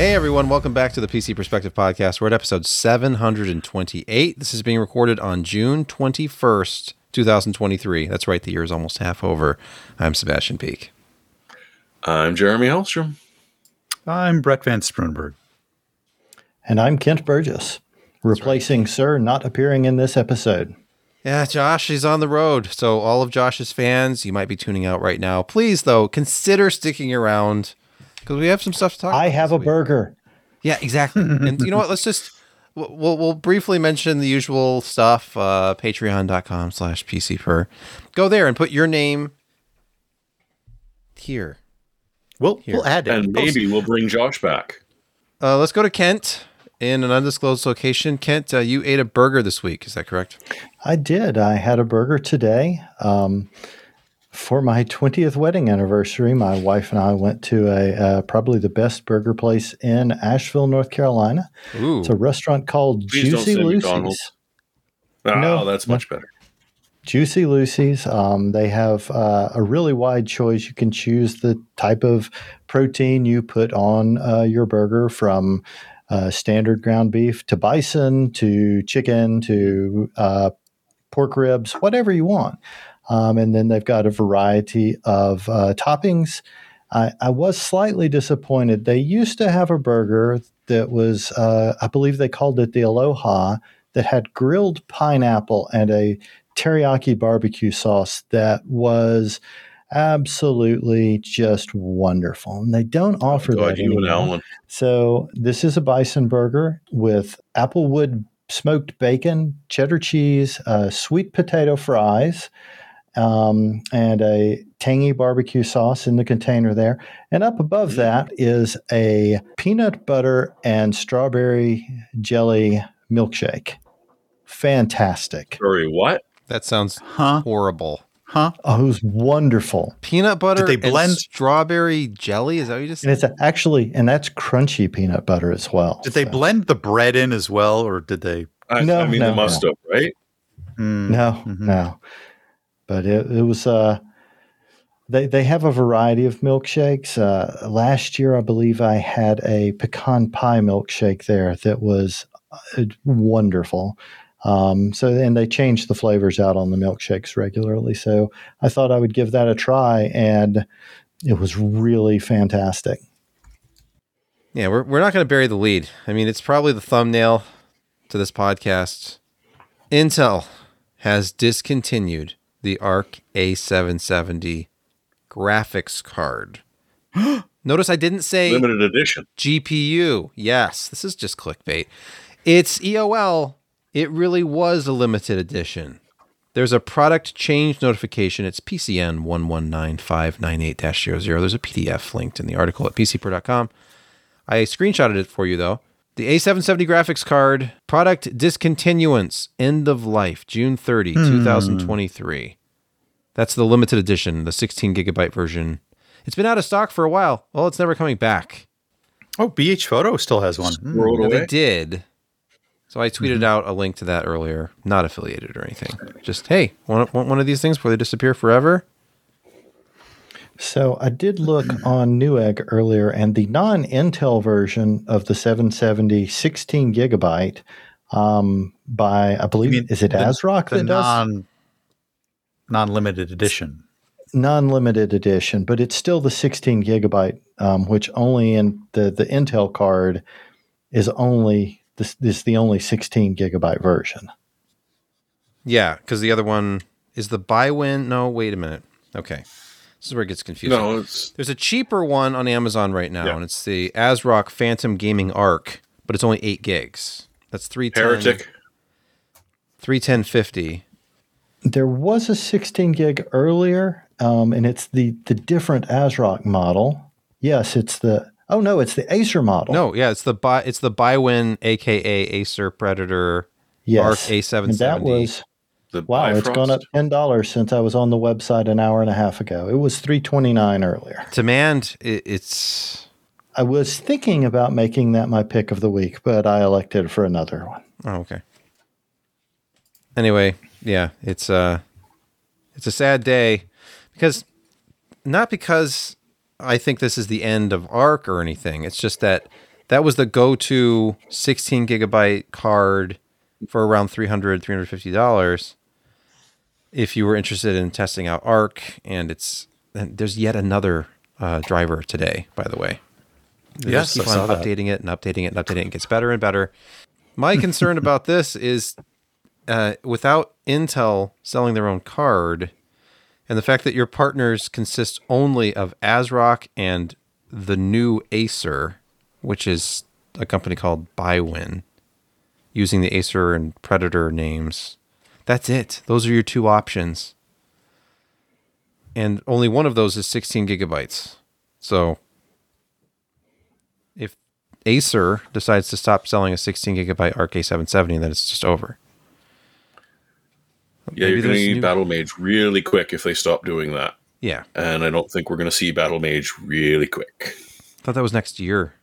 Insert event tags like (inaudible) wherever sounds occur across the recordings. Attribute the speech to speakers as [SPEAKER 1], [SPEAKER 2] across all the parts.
[SPEAKER 1] Hey everyone, welcome back to the PC Perspective Podcast. We're at episode 728. This is being recorded on June 21st, 2023. That's right, the year is almost half over. I'm Sebastian Peak.
[SPEAKER 2] I'm Jeremy Hellstrom.
[SPEAKER 3] I'm Brett Van Spoonberg.
[SPEAKER 4] And I'm Kent Burgess, replacing Sir not appearing in this episode.
[SPEAKER 1] Yeah, Josh is on the road. So, all of Josh's fans, you might be tuning out right now. Please, though, consider sticking around because we have some stuff to talk
[SPEAKER 4] I
[SPEAKER 1] about.
[SPEAKER 4] have a
[SPEAKER 1] week.
[SPEAKER 4] burger.
[SPEAKER 1] Yeah, exactly. and you know what? Let's just we'll we'll briefly mention the usual stuff. Uh, Patreon.com slash pc PCPer. Go there and put your name here.
[SPEAKER 3] We'll,
[SPEAKER 1] Here.
[SPEAKER 3] we'll add it.
[SPEAKER 2] And maybe we'll bring Josh back.
[SPEAKER 1] Uh, let's go to Kent in an undisclosed location. Kent, uh, you ate a burger this week. Is that correct?
[SPEAKER 4] I did. I had a burger today. Um, for my 20th wedding anniversary, my wife and I went to a uh, probably the best burger place in Asheville, North Carolina.
[SPEAKER 1] Ooh.
[SPEAKER 4] It's a restaurant called
[SPEAKER 2] Please
[SPEAKER 4] Juicy Lucy's.
[SPEAKER 2] Oh,
[SPEAKER 4] No,
[SPEAKER 2] that's much better.
[SPEAKER 4] Juicy Lucy's. Um, they have uh, a really wide choice. You can choose the type of protein you put on uh, your burger from uh, standard ground beef to bison to chicken to uh, pork ribs, whatever you want. Um, and then they've got a variety of uh, toppings. I, I was slightly disappointed. They used to have a burger that was, uh, I believe they called it the Aloha, that had grilled pineapple and a teriyaki barbecue sauce that was absolutely just wonderful. And they don't offer that anymore. So this is a bison burger with applewood smoked bacon, cheddar cheese, uh, sweet potato fries, um, and a tangy barbecue sauce in the container there. And up above that is a peanut butter and strawberry jelly milkshake. Fantastic.
[SPEAKER 2] Sorry, what?
[SPEAKER 1] that sounds
[SPEAKER 3] Huh?
[SPEAKER 1] horrible.
[SPEAKER 3] Huh?
[SPEAKER 4] Oh, it was wonderful.
[SPEAKER 1] Peanut butter Did
[SPEAKER 3] they
[SPEAKER 1] and
[SPEAKER 3] blend-
[SPEAKER 1] strawberry jelly? Is that what you just
[SPEAKER 4] And
[SPEAKER 1] said?
[SPEAKER 4] it's actually, and that's crunchy peanut butter as well.
[SPEAKER 3] Did they blend the bread in as well, or did they?
[SPEAKER 2] I,
[SPEAKER 4] No,
[SPEAKER 2] I mean,
[SPEAKER 4] no,
[SPEAKER 2] they must have, right?
[SPEAKER 3] Hmm.
[SPEAKER 4] No,
[SPEAKER 3] Mhm.
[SPEAKER 4] no. But it, it was uh they they have a variety of milkshakes. Uh, last year, I believe I had a pecan pie milkshake there that was uh, wonderful. Um, so and they change the flavors out on the milkshakes regularly. So I thought I would give that a try, and it was really fantastic.
[SPEAKER 1] Yeah, we're, we're not going to bury the lead. I mean, it's probably the thumbnail to this podcast. Intel has discontinued the ARC A770 graphics card. (gasps) Notice I didn't say
[SPEAKER 2] Limited edition.
[SPEAKER 1] GPU. Yes, this is just clickbait. It's EOL. It really was a limited edition. There's a product change notification. It's PCN 119598-00. There's a PDF linked in the article at pcper.com. I screenshotted it for you though. The A770 graphics card product discontinuance end of life June 30, 2023. That's the limited edition, the 16 gigabyte version. It's been out of stock for a while. Well, it's never coming back.
[SPEAKER 3] Oh, BH Photo still has one. Hmm.
[SPEAKER 2] Rolled
[SPEAKER 1] Yeah,
[SPEAKER 2] away.
[SPEAKER 1] they did. So I tweeted out a link to that earlier. Not affiliated or anything. Just hey, want, want one of these things before they disappear forever?
[SPEAKER 4] So I did look on Newegg earlier, and the non-Intel version of the 770 16 gigabyte um, by I believe is it
[SPEAKER 3] the-
[SPEAKER 4] ASRock
[SPEAKER 3] The
[SPEAKER 4] that does
[SPEAKER 3] non non-limited edition.
[SPEAKER 4] non-limited edition, but it's still the 16 gigabyte, um, which only in the the Intel card is only this is the only 16 gigabyte version.
[SPEAKER 1] Yeah, because the other one is the buy win. No, wait a minute. Okay, this is where it gets confusing.
[SPEAKER 2] No, it's
[SPEAKER 1] There's a cheaper one on Amazon right now,
[SPEAKER 2] Yeah.
[SPEAKER 1] and it's the ASRock Phantom Gaming Arc, but it's only eight gigs. That's three
[SPEAKER 2] heretic.
[SPEAKER 1] three ten fifty.
[SPEAKER 4] There was a 16 gig earlier, um, and it's the the different ASRock model. Yes, it's the oh no, it's the Acer model.
[SPEAKER 1] No, yeah, it's the buy. It's the Biwin, aka Acer Predator
[SPEAKER 4] yes,
[SPEAKER 1] Arc A770.
[SPEAKER 4] That was
[SPEAKER 2] The
[SPEAKER 4] wow. it's gone up ten dollars since I was on the website an hour and a half ago. It was 329 earlier.
[SPEAKER 1] demand. It, it's
[SPEAKER 4] I was thinking about making that my pick of the week, but I elected for another one.
[SPEAKER 1] Oh, okay. Anyway, yeah, it's uh it's a sad day because not because I think this is the end of Arc or anything. It's just that that was the go-to 16 gigabyte card for around 300 350 dollars if you were interested in testing out arc and it's and there's yet another uh, driver today by the way they
[SPEAKER 3] Yes,
[SPEAKER 1] just keep
[SPEAKER 3] I saw
[SPEAKER 1] on
[SPEAKER 3] that.
[SPEAKER 1] updating it and updating it and updating it and gets better and better my concern (laughs) about this is uh, without intel selling their own card and the fact that your partners consist only of ASRock and the new Acer, which is a company called Biwin, using the Acer and Predator names. That's it. Those are your two options. And only one of those is 16 gigabytes. So if Acer decides to stop selling a 16 gigabyte RK770, then it's just over.
[SPEAKER 2] Yeah,
[SPEAKER 1] Maybe
[SPEAKER 2] you're going to need Battlemage really quick if they stop doing that.
[SPEAKER 1] Yeah.
[SPEAKER 2] And I don't think we're going to see Battlemage really quick.
[SPEAKER 1] I thought that was next year.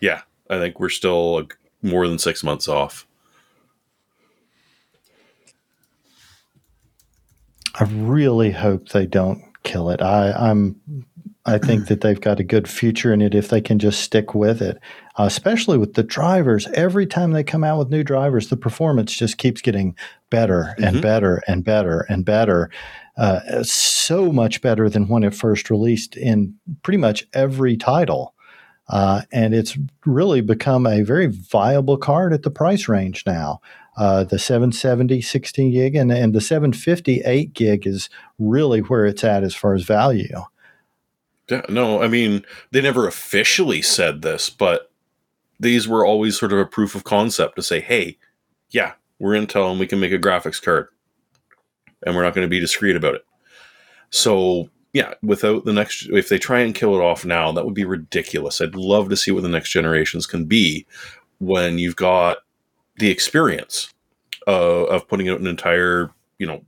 [SPEAKER 2] Yeah, I think we're still more than six months off.
[SPEAKER 4] I really hope they don't kill it. I, I'm I think that they've got a good future in it if they can just stick with it. Uh, especially with the drivers. Every time they come out with new drivers, the performance just keeps getting better and
[SPEAKER 2] Mhm.
[SPEAKER 4] better and better and better. Uh, so much better than when it first released in pretty much every title. Uh, and it's really become a very viable card at the price range now. Uh, the 770 16 gig and, and the 750 8 gig is really where it's at as far as value.
[SPEAKER 2] Yeah, no, I mean, they never officially said this, but these were always sort of a proof of concept to say, hey, yeah, we're Intel and we can make a graphics card. And we're not going to be discreet about it. So, yeah, without the next, if they try and kill it off now, that would be ridiculous. I'd love to see what the next generations can be when you've got the experience uh, of putting out an entire, you know,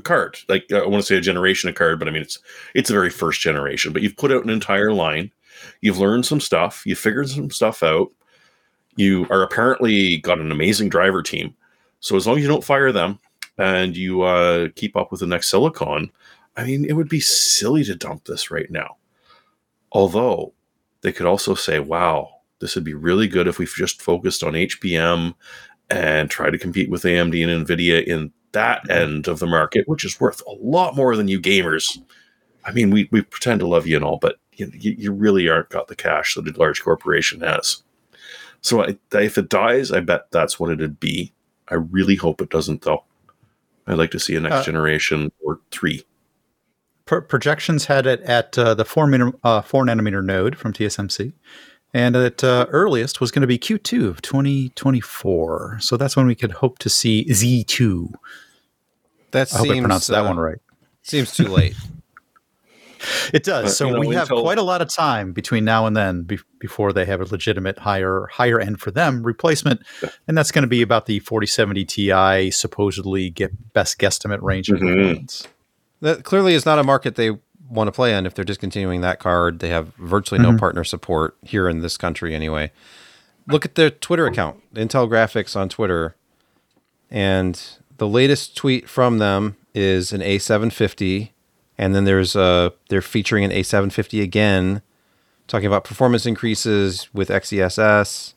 [SPEAKER 2] card. Like I want to say a generation of card, but I mean it's it's the very first generation. But you've put out an entire line. You've learned some stuff. You figured some stuff out. You are apparently got an amazing driver team. So as long as you don't fire them and you uh, keep up with the next Silicon, I mean it would be silly to dump this right now. Although they could also say, "Wow, this would be really good if we just focused on HBM and try to compete with AMD and Nvidia in that end of the market, which is worth a lot more than you gamers. I mean, we, we pretend to love you and all, but you, you you really aren't got the cash that a large corporation has. So I, if it dies, I bet that's what it'd be. I really hope it doesn't, though. I'd like to see a next
[SPEAKER 3] Uh,
[SPEAKER 2] generation or three.
[SPEAKER 3] Pro- projections had it at uh, the four, min- uh, four nanometer node from TSMC, and at uh, earliest was going to be Q2 of 2024. So that's when we could hope to see Xe2.
[SPEAKER 1] That
[SPEAKER 3] I hope I pronounced that
[SPEAKER 1] uh,
[SPEAKER 3] one right.
[SPEAKER 1] Seems too late. (laughs)
[SPEAKER 3] It does.
[SPEAKER 2] Uh,
[SPEAKER 3] so
[SPEAKER 2] you know,
[SPEAKER 3] we have
[SPEAKER 2] Intel-
[SPEAKER 3] quite a lot of time between now and then be- before they have a legitimate higher higher end for them replacement, and that's going to be about the 4070 Ti supposedly get best guesstimate range of
[SPEAKER 2] Mhm.
[SPEAKER 1] that clearly is not a market they want to play in if they're discontinuing that card. They have virtually no
[SPEAKER 3] Mhm.
[SPEAKER 1] partner support here in this country anyway. Look at their Twitter account, Intel Graphics on Twitter. And the latest tweet from them is an A750 and then there's a they're featuring an A750 again talking about performance increases with XeSS.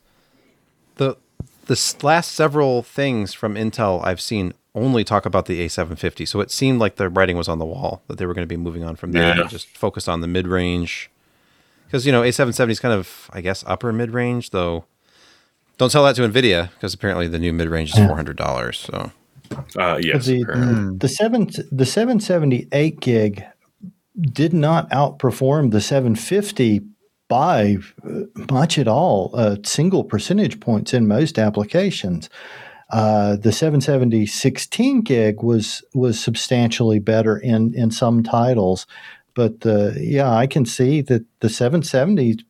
[SPEAKER 1] The the last several things from Intel I've seen only talk about the A750. So it seemed like the writing was on the wall that they were going to be moving on from there
[SPEAKER 2] Yeah.
[SPEAKER 1] and just focus on the mid range. Because, you know, A770 is kind of, I guess, upper mid range, though. Don't tell that to NVIDIA because apparently the new mid range is $400. So
[SPEAKER 2] Uh, yes,
[SPEAKER 4] the,
[SPEAKER 2] apparently.
[SPEAKER 4] the seven the 778 gig did not outperform the 750 by uh, much at all, uh, single percentage points in most applications. Uh, the 770 16 gig was was substantially better in in some titles, but the yeah, I can see that the 770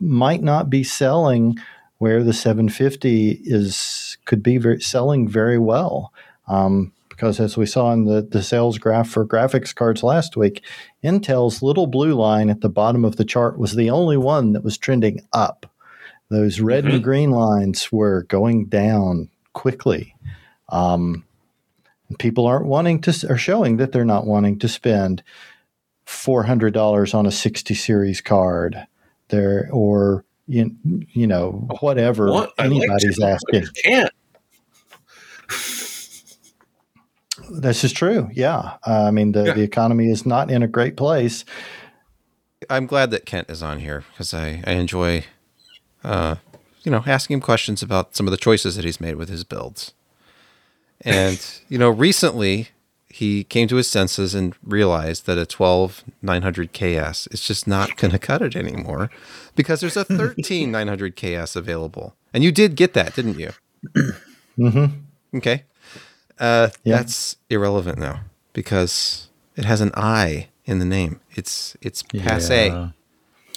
[SPEAKER 4] might not be selling where the 750 is could be very, selling very well. Um, because as we saw in the, the sales graph for graphics cards last week, Intel's little blue line at the bottom of the chart was the only one that was trending up. Those red and green lines were going down quickly. Um, people aren't wanting to, are showing that they're not wanting to spend $400 on a 60 series card there or you, you know whatever
[SPEAKER 2] What? I'd like
[SPEAKER 4] anybody's
[SPEAKER 2] I
[SPEAKER 4] asking.
[SPEAKER 2] can't.
[SPEAKER 4] This is true. Yeah, uh, I mean the
[SPEAKER 2] Yeah.
[SPEAKER 4] the economy is not in a great place.
[SPEAKER 1] I'm glad that Kent is on here because I, I enjoy, uh, you know, asking him questions about some of the choices that he's made with his builds. And, (laughs) you know, recently he came to his senses and realized that a 12 900 KS is just not going to cut it anymore because there's a (laughs) 13 900 KS available. And you did get that, didn't you? (clears throat)
[SPEAKER 4] Mm-hmm.
[SPEAKER 1] Okay. Uh,
[SPEAKER 4] Yeah.
[SPEAKER 1] That's irrelevant now because it has an I in the name. It's it's passe.
[SPEAKER 3] Yeah.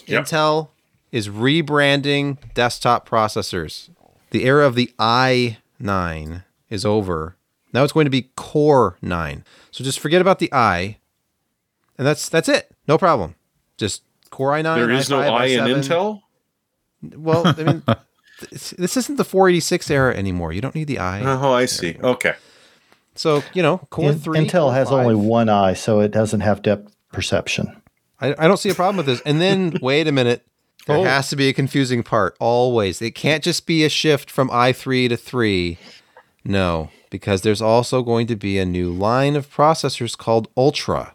[SPEAKER 2] Yep.
[SPEAKER 1] Intel is rebranding desktop processors. The era of the i9 is over. Now it's going to be Core 9. So just forget about the i, and that's that's it. No problem. Just Core i9.
[SPEAKER 2] There is no
[SPEAKER 1] i5,
[SPEAKER 2] I in
[SPEAKER 1] i7.
[SPEAKER 2] Intel.
[SPEAKER 1] Well, I mean, (laughs) this, this isn't the 486 era anymore. You don't need the i.
[SPEAKER 2] Oh, I see. Okay.
[SPEAKER 1] So you know, Core
[SPEAKER 4] In-
[SPEAKER 1] 3.
[SPEAKER 4] Intel
[SPEAKER 1] Core
[SPEAKER 4] has
[SPEAKER 1] 5.
[SPEAKER 4] only one eye, so it doesn't have depth perception.
[SPEAKER 1] I, I don't see a problem with this. And then (laughs) wait a minute. There
[SPEAKER 2] Oh.
[SPEAKER 1] has to be a confusing part always. It can't just be a shift from i3 to 3. No, because there's also going to be a new line of processors called Ultra.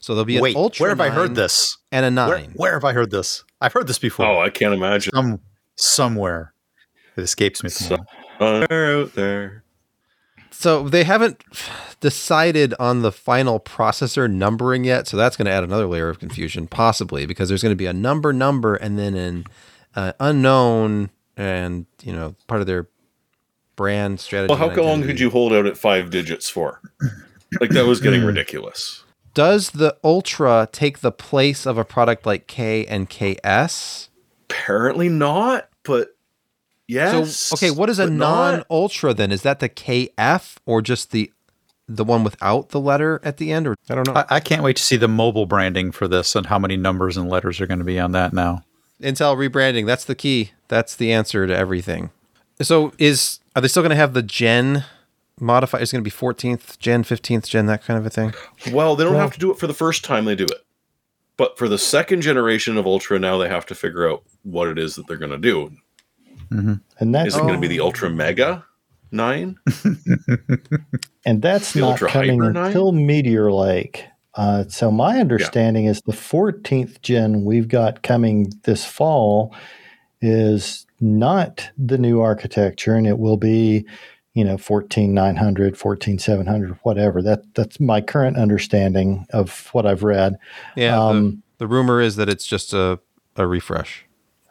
[SPEAKER 1] So there'll be an Ultra
[SPEAKER 3] where have I heard this?
[SPEAKER 1] and a 9.
[SPEAKER 3] Where, where have I heard this? I've heard this before.
[SPEAKER 2] Oh, I can't imagine.
[SPEAKER 3] Some, somewhere. It escapes me. at the
[SPEAKER 2] So-
[SPEAKER 3] moment.
[SPEAKER 2] Somewhere out there.
[SPEAKER 1] So they haven't decided on the final processor numbering yet. So that's going to add another layer of confusion, possibly, because there's going to be a number, number, and then an uh, unknown, and you know, part of their brand strategy.
[SPEAKER 2] Well, how long could you hold out at five digits for? Like that was getting ridiculous.
[SPEAKER 1] Does the Ultra take the place of a product like K and KS?
[SPEAKER 2] Apparently not, but yes.
[SPEAKER 1] So okay, what is a non-Ultra then? Is that the KF or just the the one without the letter at the end? Or I don't know.
[SPEAKER 3] I, I can't wait to see the mobile branding for this and how many numbers and letters are going to be on that now.
[SPEAKER 1] Intel rebranding. That's the key. That's the answer to everything. So is are they still going to have the Gen modify? Is it going to be 14th Gen, 15th Gen, that kind of a thing?
[SPEAKER 2] Well, they don't
[SPEAKER 4] Well-
[SPEAKER 2] have to do it for the first time they do it. But for the second generation of Ultra, now they have to figure out what it is that they're going to do.
[SPEAKER 4] And that's
[SPEAKER 2] Is it going to be
[SPEAKER 1] Oh.
[SPEAKER 2] the Ultra Mega 9? (laughs)
[SPEAKER 4] and that's
[SPEAKER 2] The
[SPEAKER 4] not
[SPEAKER 2] Ultra
[SPEAKER 4] coming
[SPEAKER 2] Hyper nine?
[SPEAKER 4] until Meteor Lake. Uh, so my understanding is the 14th gen we've got coming this fall is not the new architecture, and it will be, you know, 14900, 14700, whatever. That that's my current understanding of what I've read.
[SPEAKER 1] Yeah. the-
[SPEAKER 4] Um,
[SPEAKER 1] the, rumor is that it's just a a refresh.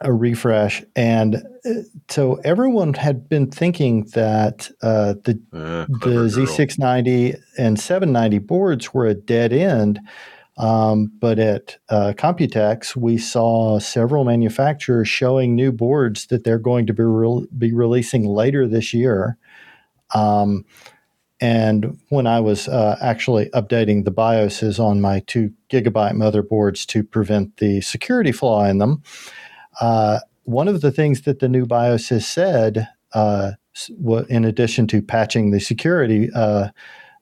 [SPEAKER 4] A refresh, and uh, so everyone had been thinking that uh, the
[SPEAKER 2] Uh,
[SPEAKER 4] the. Z690 and 790 boards were a dead end. Um, but at uh, Computex, we saw several manufacturers showing new boards that they're going to be, re- be releasing later this year. Um, and when I was uh, actually updating the BIOSes on my two gigabyte motherboards to prevent the security flaw in them, uh, one of the things that the new BIOS has said uh, in addition to patching the security uh,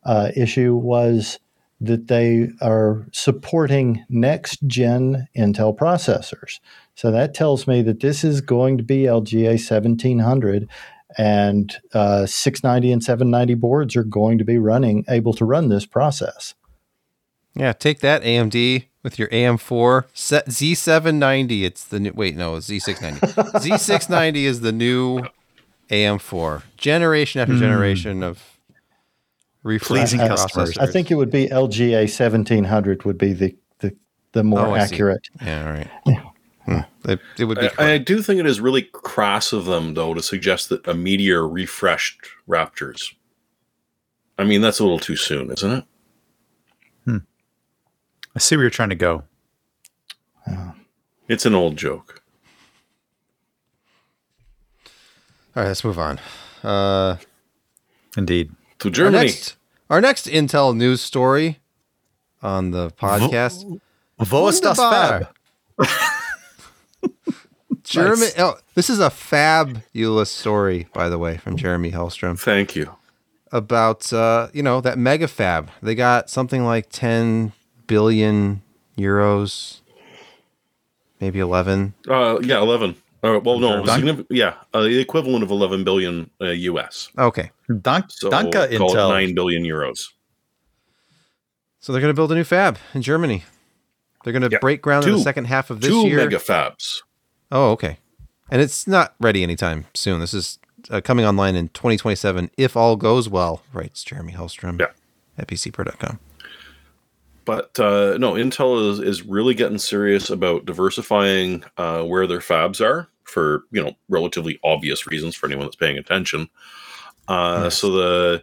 [SPEAKER 4] uh, issue, was that they are supporting next gen Intel processors. So that tells me that this is going to be LGA 1700, and uh, 690 and 790 boards are going to be running able to run this process.
[SPEAKER 1] Yeah, take that AMD with your AM4 Z790. It's the new. Wait, no, Z690. (laughs) Z690 is the new AM4. Generation after generation of refresh
[SPEAKER 3] Pleasing
[SPEAKER 4] I- I-
[SPEAKER 3] customers.
[SPEAKER 4] I think it would be LGA 1700 would be the the, the more
[SPEAKER 1] Oh,
[SPEAKER 4] accurate.
[SPEAKER 1] Yeah, all right. Hmm. It, it would be.
[SPEAKER 2] I, I do think it is really crass of them, though, to suggest that a Meteor refreshed Raptors. I mean, that's a little too soon, isn't it?
[SPEAKER 3] I see where you're trying to go.
[SPEAKER 2] It's an old joke.
[SPEAKER 1] all right, let's move on. Uh,
[SPEAKER 3] Indeed.
[SPEAKER 2] So
[SPEAKER 1] our
[SPEAKER 2] Germany,
[SPEAKER 1] next, our next Intel news story on the podcast.
[SPEAKER 3] Wo ist das Fab? (laughs)
[SPEAKER 1] German.
[SPEAKER 3] Nice.
[SPEAKER 1] Oh, this is a fabulous story, by the way, from Jeremy Hellstrom.
[SPEAKER 2] thank you.
[SPEAKER 1] about uh, you know that mega fab. They got something like 10 billion euros maybe 11.
[SPEAKER 2] Uh, yeah, eleven. Uh, well, no,
[SPEAKER 3] Dunk-
[SPEAKER 2] yeah, uh, the equivalent of eleven billion uh, US.
[SPEAKER 1] Okay.
[SPEAKER 3] Dunk,
[SPEAKER 2] So
[SPEAKER 3] Danka
[SPEAKER 2] call it
[SPEAKER 3] Intel.
[SPEAKER 2] nine billion euros.
[SPEAKER 1] So they're going to build a new fab in Germany. They're going to
[SPEAKER 2] Yeah.
[SPEAKER 1] break ground in the second half of this
[SPEAKER 2] Two
[SPEAKER 1] year.
[SPEAKER 2] mega fabs.
[SPEAKER 1] Oh, okay. And it's not ready anytime soon. This is uh, coming online in 2027 if all goes well, writes Jeremy Hellstrom
[SPEAKER 2] Yeah.
[SPEAKER 1] at pcper.com.
[SPEAKER 2] But uh, no, Intel is, is really getting serious about diversifying uh, where their fabs are for you know relatively obvious reasons for anyone that's paying attention. Uh,
[SPEAKER 3] Yes.
[SPEAKER 2] So the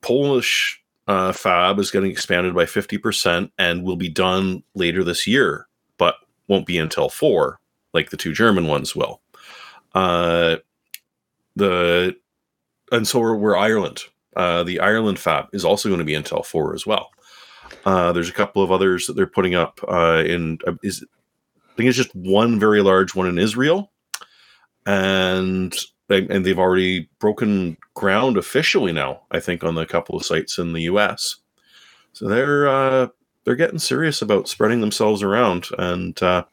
[SPEAKER 2] Polish uh, fab is getting expanded by fifty percent and will be done later this year, but won't be Intel four like the two German ones will. Uh, the and so we're, we're Ireland. Uh, the Ireland fab is also going to be Intel four as well. Uh, there's a couple of others that they're putting up uh, in uh, is I think it's just one very large one in Israel, and and they've already broken ground officially now. I think on the couple of sites in the U.S. So they're uh, they're getting serious about spreading themselves around and uh,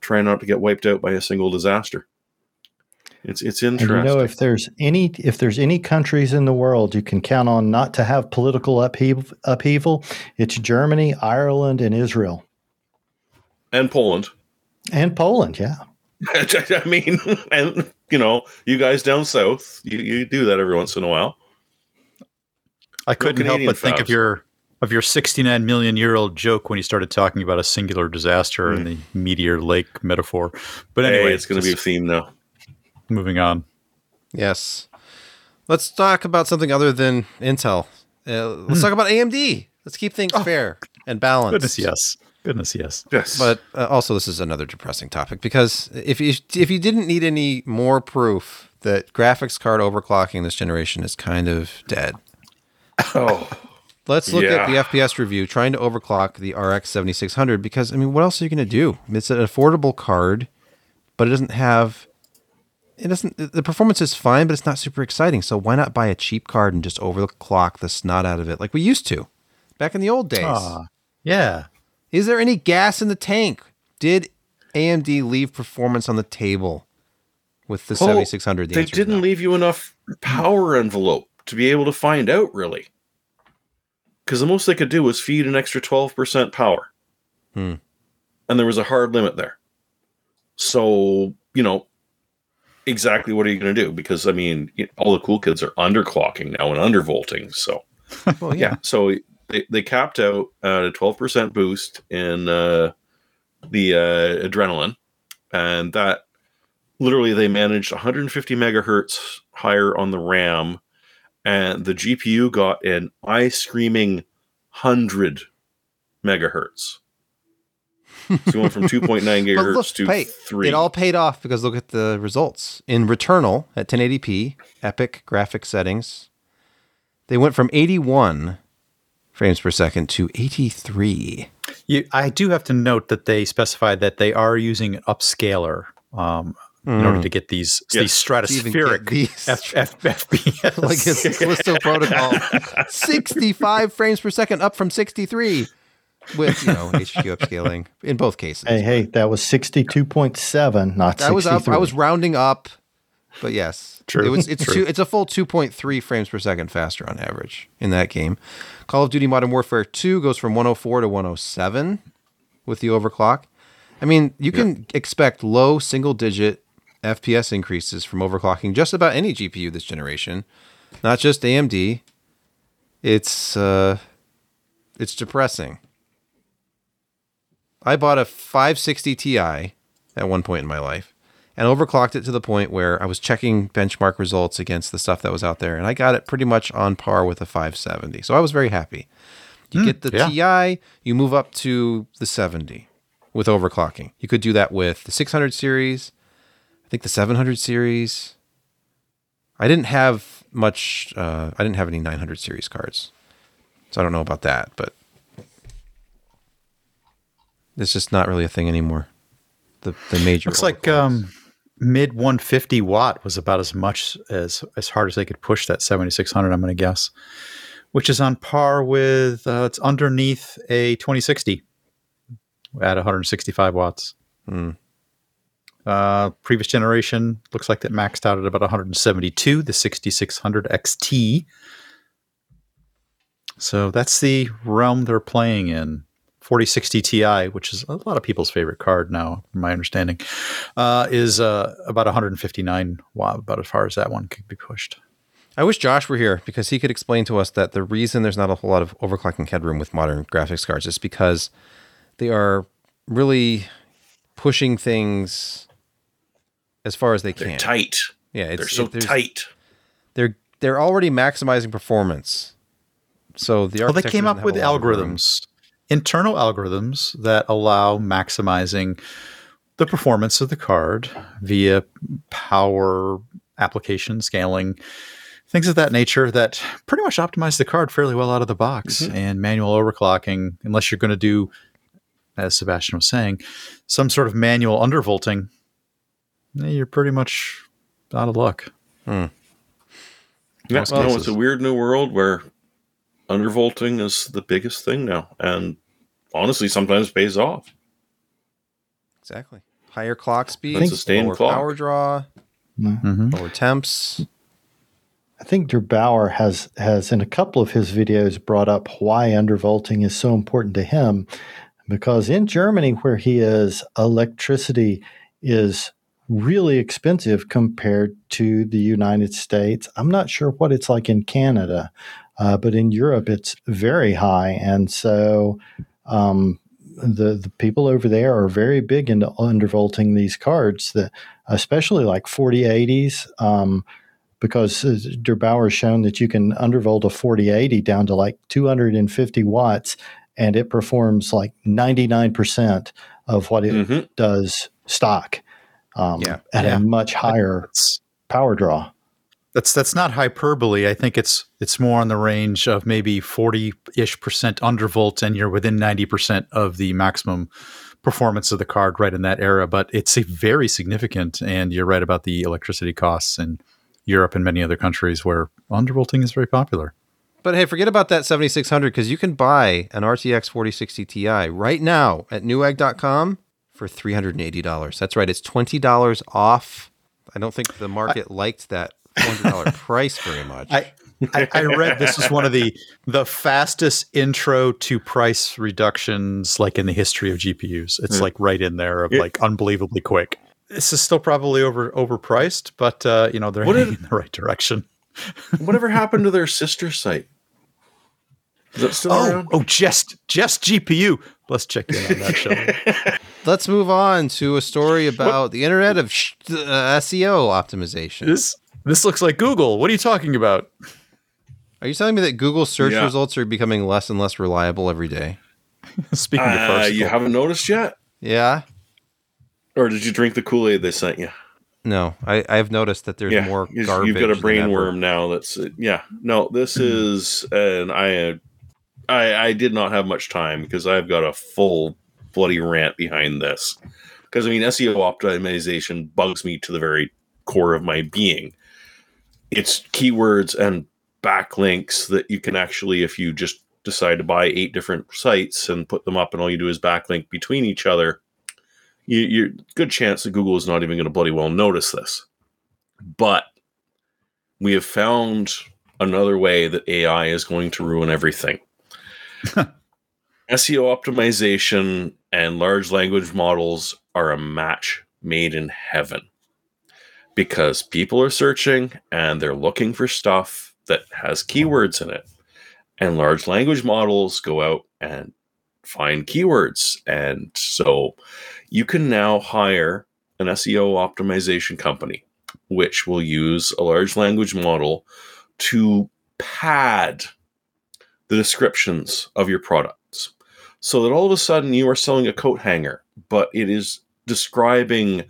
[SPEAKER 2] trying not to get wiped out by a single disaster. It's it's
[SPEAKER 4] And
[SPEAKER 2] interesting.
[SPEAKER 4] you know, if there's any if there's any countries in the world you can count on not to have political upheaval, upheaval it's Germany, Ireland, and Israel,
[SPEAKER 2] and Poland.
[SPEAKER 4] and Poland. Yeah, (laughs)
[SPEAKER 2] I mean, and you know, you guys down south, you, you do that every once in a while.
[SPEAKER 3] I couldn't help
[SPEAKER 2] Canadian
[SPEAKER 3] but think of your of your 69 million year old joke when you started talking about a singular disaster and hmm. the meteor lake metaphor. But anyway,
[SPEAKER 2] Hey, it's going to be a theme now.
[SPEAKER 3] Moving on.
[SPEAKER 1] Yes. Let's talk about something other than Intel. Uh, let's talk about AMD. Let's keep things fair and balanced.
[SPEAKER 3] Goodness, yes. Goodness, yes.
[SPEAKER 2] Yes,
[SPEAKER 1] But uh, also, this is another depressing topic because if you if you didn't need any more proof that graphics card overclocking this generation is kind of dead,
[SPEAKER 2] oh,
[SPEAKER 1] let's look at the FPS review trying to overclock the RX 7600 because I mean, what else are you going to do? It's an affordable card, but it doesn't have. It doesn't. The performance is fine, but it's not super exciting. So why not buy a cheap card and just overclock the snot out of it like we used to, back in the old days?
[SPEAKER 3] Ah, yeah.
[SPEAKER 1] Is there any gas in the tank? Did AMD leave performance on the table with the
[SPEAKER 2] Well,
[SPEAKER 1] 7600? The
[SPEAKER 2] they didn't
[SPEAKER 1] no.
[SPEAKER 2] leave you enough power envelope to be able to find out really, because the most they could do was feed an extra twelve percent power,
[SPEAKER 1] Hmm.
[SPEAKER 2] and there was a hard limit there. So you know exactly what are you going to do? Because I mean, all the cool kids are underclocking now and undervolting, so. (laughs)
[SPEAKER 1] Well,
[SPEAKER 2] yeah. So they, they capped out at a 12% boost in uh, the uh, Adrenalin. And that literally they managed 150 megahertz higher on the RAM. And the GPU got an eye screaming 100 megahertz. So going from 2.9 (laughs)
[SPEAKER 1] But
[SPEAKER 2] gigahertz
[SPEAKER 1] look,
[SPEAKER 2] to
[SPEAKER 1] hey,
[SPEAKER 2] 3.
[SPEAKER 1] It all paid off because look at the results. In Returnal at 1080p, epic graphic settings, they went from 81 frames per second to 83.
[SPEAKER 3] You, I do have to note that they specified that they are using an upscaler um, in order to get these
[SPEAKER 2] Yes.
[SPEAKER 3] these
[SPEAKER 1] To even get
[SPEAKER 3] stratospheric
[SPEAKER 1] these.
[SPEAKER 3] F, F, FPS. (laughs)
[SPEAKER 1] like it's Callisto Protocol, (laughs) 65 frames per second, up from 63, with you know HQ (laughs) upscaling in both cases.
[SPEAKER 4] hey, hey, that was sixty-two point seven, not
[SPEAKER 1] I was up, I was rounding up, but yes,
[SPEAKER 3] True,
[SPEAKER 1] It was it's
[SPEAKER 3] true.
[SPEAKER 1] two, it's a full 2.3 frames per second faster on average in that game. Call of Duty Modern Warfare 2 goes from 104 to 107 with the overclock. I mean, you can expect low single digit FPS increases from overclocking just about any GPU this generation, not just AMD. It's uh it's depressing. I bought a 560 Ti at one point in my life and overclocked it to the point where I was checking benchmark results against the stuff that was out there and I got it pretty much on par with a 570. So I was very happy. You get the
[SPEAKER 3] yeah.
[SPEAKER 1] Ti, you move up to the 70 with overclocking. You could do that with the 600 series, I think the 700 series. I didn't have much uh, I didn't have any 900 series cards. So I don't know about that, but it's just not really a thing anymore. The the major
[SPEAKER 3] Looks like um, mid 150 watt was about as much as as hard as they could push that 7600. I'm going to guess, which is on par with uh, it's underneath a 2060 at 165 watts.
[SPEAKER 1] Hmm.
[SPEAKER 3] Uh, previous generation looks like that maxed out at about 172, the 6600 XT. So that's the realm they're playing in. 4060 Ti, which is a lot of people's favorite card now, from my understanding, uh, is uh, about 159 watt, about as far as that one could be pushed.
[SPEAKER 1] I wish Josh were here because he could explain to us that the reason there's not a whole lot of overclocking headroom with modern graphics cards is because they are really pushing things as far as they
[SPEAKER 2] They're
[SPEAKER 1] can.
[SPEAKER 2] tight.
[SPEAKER 1] Yeah, it's,
[SPEAKER 2] They're so
[SPEAKER 1] it-
[SPEAKER 2] tight.
[SPEAKER 1] They're they're already maximizing performance. So the
[SPEAKER 3] Well, they came up with
[SPEAKER 1] a room.
[SPEAKER 3] algorithms, internal algorithms that allow maximizing the performance of the card via power application scaling, things of that nature that pretty much optimize the card fairly well out of the box.
[SPEAKER 2] Mhm.
[SPEAKER 3] And manual overclocking, unless you're going to do, as Sebastian was saying, some sort of manual undervolting, eh, you're pretty much out of luck.
[SPEAKER 2] Yeah,
[SPEAKER 3] most
[SPEAKER 2] no, it's a weird new world where undervolting is the biggest thing now, and honestly, sometimes pays off.
[SPEAKER 1] Exactly. Higher clock speed,
[SPEAKER 2] That's sustained
[SPEAKER 1] lower
[SPEAKER 2] clock.
[SPEAKER 1] power draw,
[SPEAKER 3] Mhm.
[SPEAKER 1] lower temps.
[SPEAKER 4] I think der8auer has has in a couple of his videos brought up why undervolting is so important to him, because in Germany where he is, electricity is really expensive compared to the United States. I'm not sure what it's like in Canada, uh, but in Europe it's very high, and so um, the the people over there are very big into undervolting these cards. That especially like 4080s. Um, because uh, der8auer has shown that you can undervolt a 4080 down to like 250 watts and it performs like 99% of what it
[SPEAKER 2] Mhm.
[SPEAKER 4] does stock um,
[SPEAKER 1] Yeah.
[SPEAKER 4] at
[SPEAKER 3] Yeah.
[SPEAKER 4] a much higher
[SPEAKER 3] It's-
[SPEAKER 4] power draw.
[SPEAKER 3] That's that's not hyperbole. I think it's it's more on the range of maybe forty ish percent undervolt, and you're within ninety percent of the maximum performance of the card right in that era. But it's a very significant, and you're right about the electricity costs in Europe and many other countries where undervolting is very popular.
[SPEAKER 1] But hey, forget about that 7600 because you can buy an RTX 4060 Ti right now at newegg.com for $380. That's right. It's $20 off. I don't think the market liked that $400 (laughs) price very much.
[SPEAKER 3] I, I, I read this is one of the the fastest intro to price reductions like in the history of GPUs. It's
[SPEAKER 2] Yeah.
[SPEAKER 3] like right in there of
[SPEAKER 2] Yeah.
[SPEAKER 3] like unbelievably quick. This is still probably over overpriced, but uh, you know they're
[SPEAKER 2] What
[SPEAKER 3] heading
[SPEAKER 2] did-
[SPEAKER 3] in the right direction. (laughs)
[SPEAKER 2] Whatever happened to their sister site? Is that still
[SPEAKER 3] Oh,
[SPEAKER 2] around?
[SPEAKER 3] oh, just just GPU. Let's check in on that show. (laughs)
[SPEAKER 1] Let's move on to a story about the internet of sh- uh, SEO optimization.
[SPEAKER 3] this this looks like Google. What are you talking about?
[SPEAKER 1] Are you telling me that Google search
[SPEAKER 2] Yeah.
[SPEAKER 1] results are becoming less and less reliable every day? (laughs)
[SPEAKER 3] Speaking of
[SPEAKER 2] Uh,
[SPEAKER 3] farcical,
[SPEAKER 2] you haven't noticed yet,
[SPEAKER 1] Yeah.
[SPEAKER 2] or did you drink the Kool Aid they sent you?
[SPEAKER 1] No, I, I've noticed that there's
[SPEAKER 2] yeah,
[SPEAKER 1] more
[SPEAKER 2] you've-
[SPEAKER 1] garbage.
[SPEAKER 2] you've got a brain worm now. That's uh, yeah. No, this is and I, uh, I I did not have much time because I've got a full bloody rant behind this. Because I mean, SEO optimization bugs me to the very core of my being. It's keywords and backlinks that you can actually, if you just decide to buy eight different sites and put them up, and all you do is backlink between each other, you, you're good chance that Google is not even going to bloody well notice this. But we have found another way that AI is going to ruin everything. (laughs) SEO optimization and large language models are a match made in heaven because people are searching and they're looking for stuff that has keywords in it. And large language models go out and find keywords. And so you can now hire an SEO optimization company, which will use a large language model to pad the descriptions of your products so that all of a sudden you are selling a coat hanger, but it is describing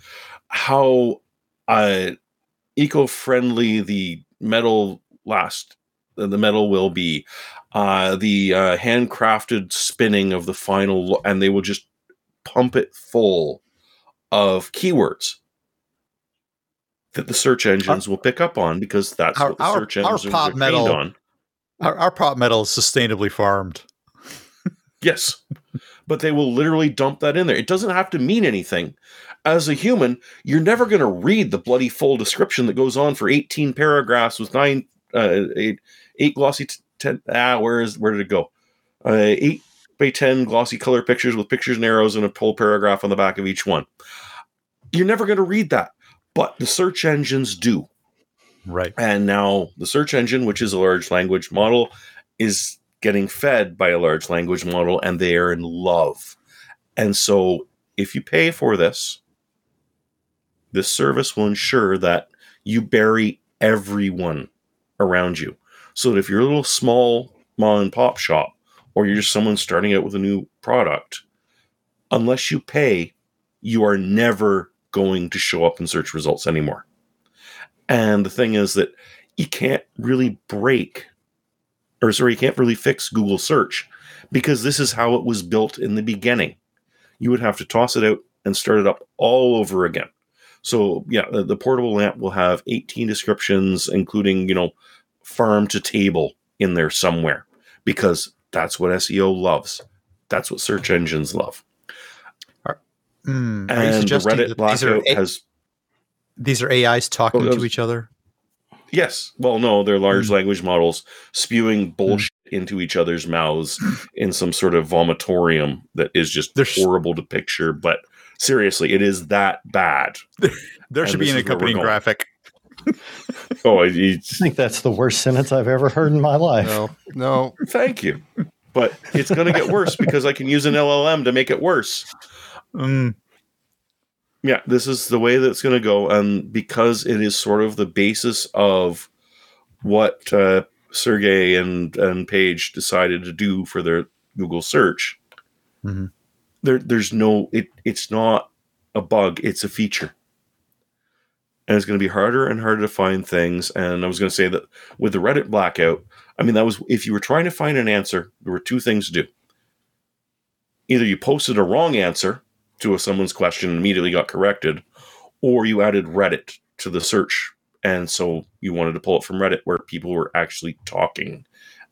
[SPEAKER 2] how uh, eco-friendly the metal last the metal will be uh, the uh, handcrafted spinning of the final and they will just pump it full of keywords that the search engines will pick up on because that's
[SPEAKER 3] Our-
[SPEAKER 2] what the search
[SPEAKER 3] our
[SPEAKER 2] engines
[SPEAKER 3] pop
[SPEAKER 2] are
[SPEAKER 3] metal-
[SPEAKER 2] on.
[SPEAKER 3] our, our prop metal is sustainably farmed.
[SPEAKER 2] Yes. but they will literally dump that in there. It doesn't have to mean anything. As a human, you're never going to read the bloody full description that goes on for 18 paragraphs with nine, uh, eight, eight glossy t- ten. Ah, where is where did it go? Uh, eight by ten glossy color pictures with pictures and arrows and a full paragraph on the back of each one. You're never going to read that, but the search engines do.
[SPEAKER 3] Right.
[SPEAKER 2] And now the search engine, which is a large language model, is getting fed by a large language model and they are in love. And so if you pay for this, this service will ensure that you bury everyone around you. So that if you're a little small mom and pop shop or you're just someone starting out with a new product, unless you pay, you are never going to show up in search results anymore. And the thing is that you can't really break, or sorry, you can't really fix Google search because this is how it was built in the beginning. You would have to toss it out and start it up all over again. So yeah, the, the portable lamp will have 18 descriptions, including, you know, farm to table in there somewhere, because that's what SEO loves. That's what search engines love.
[SPEAKER 3] Mm, are you
[SPEAKER 2] And the
[SPEAKER 3] suggesting
[SPEAKER 2] Reddit
[SPEAKER 3] that these are,
[SPEAKER 2] blackout
[SPEAKER 3] A-
[SPEAKER 2] has
[SPEAKER 3] these are AIs talking
[SPEAKER 2] Oh,
[SPEAKER 3] to each other?
[SPEAKER 2] Yes. Well, no, they're large
[SPEAKER 3] Hmm.
[SPEAKER 2] language models spewing bullshit into each other's mouths in some sort of vomitorium that is just
[SPEAKER 3] There's-
[SPEAKER 2] horrible to picture. But seriously, it is that bad. (laughs)
[SPEAKER 3] There
[SPEAKER 2] And
[SPEAKER 3] should be an
[SPEAKER 2] is where we're
[SPEAKER 3] accompanying graphic. (laughs)
[SPEAKER 2] Oh, I,
[SPEAKER 4] I think that's the worst sentence I've ever heard in my life.
[SPEAKER 1] No, no. (laughs)
[SPEAKER 2] thank you. But it's going to get worse because I can use an LLM to make it worse.
[SPEAKER 3] Mm,
[SPEAKER 2] Yeah, this is the way that's going to go. And because it is sort of the basis of what uh, Sergey and, and Page decided to do for their Google search,
[SPEAKER 3] Mhm.
[SPEAKER 2] There, there's no, it, it's not a bug, it's a feature. And it's going to be harder and harder to find things. And I was going to say that with the Reddit blackout, I mean, that was if you were trying to find an answer, there were two things to do. Either you posted a wrong answer to a, someone's question and immediately got corrected, or you added Reddit to the search. And so you wanted to pull it from Reddit where people were actually talking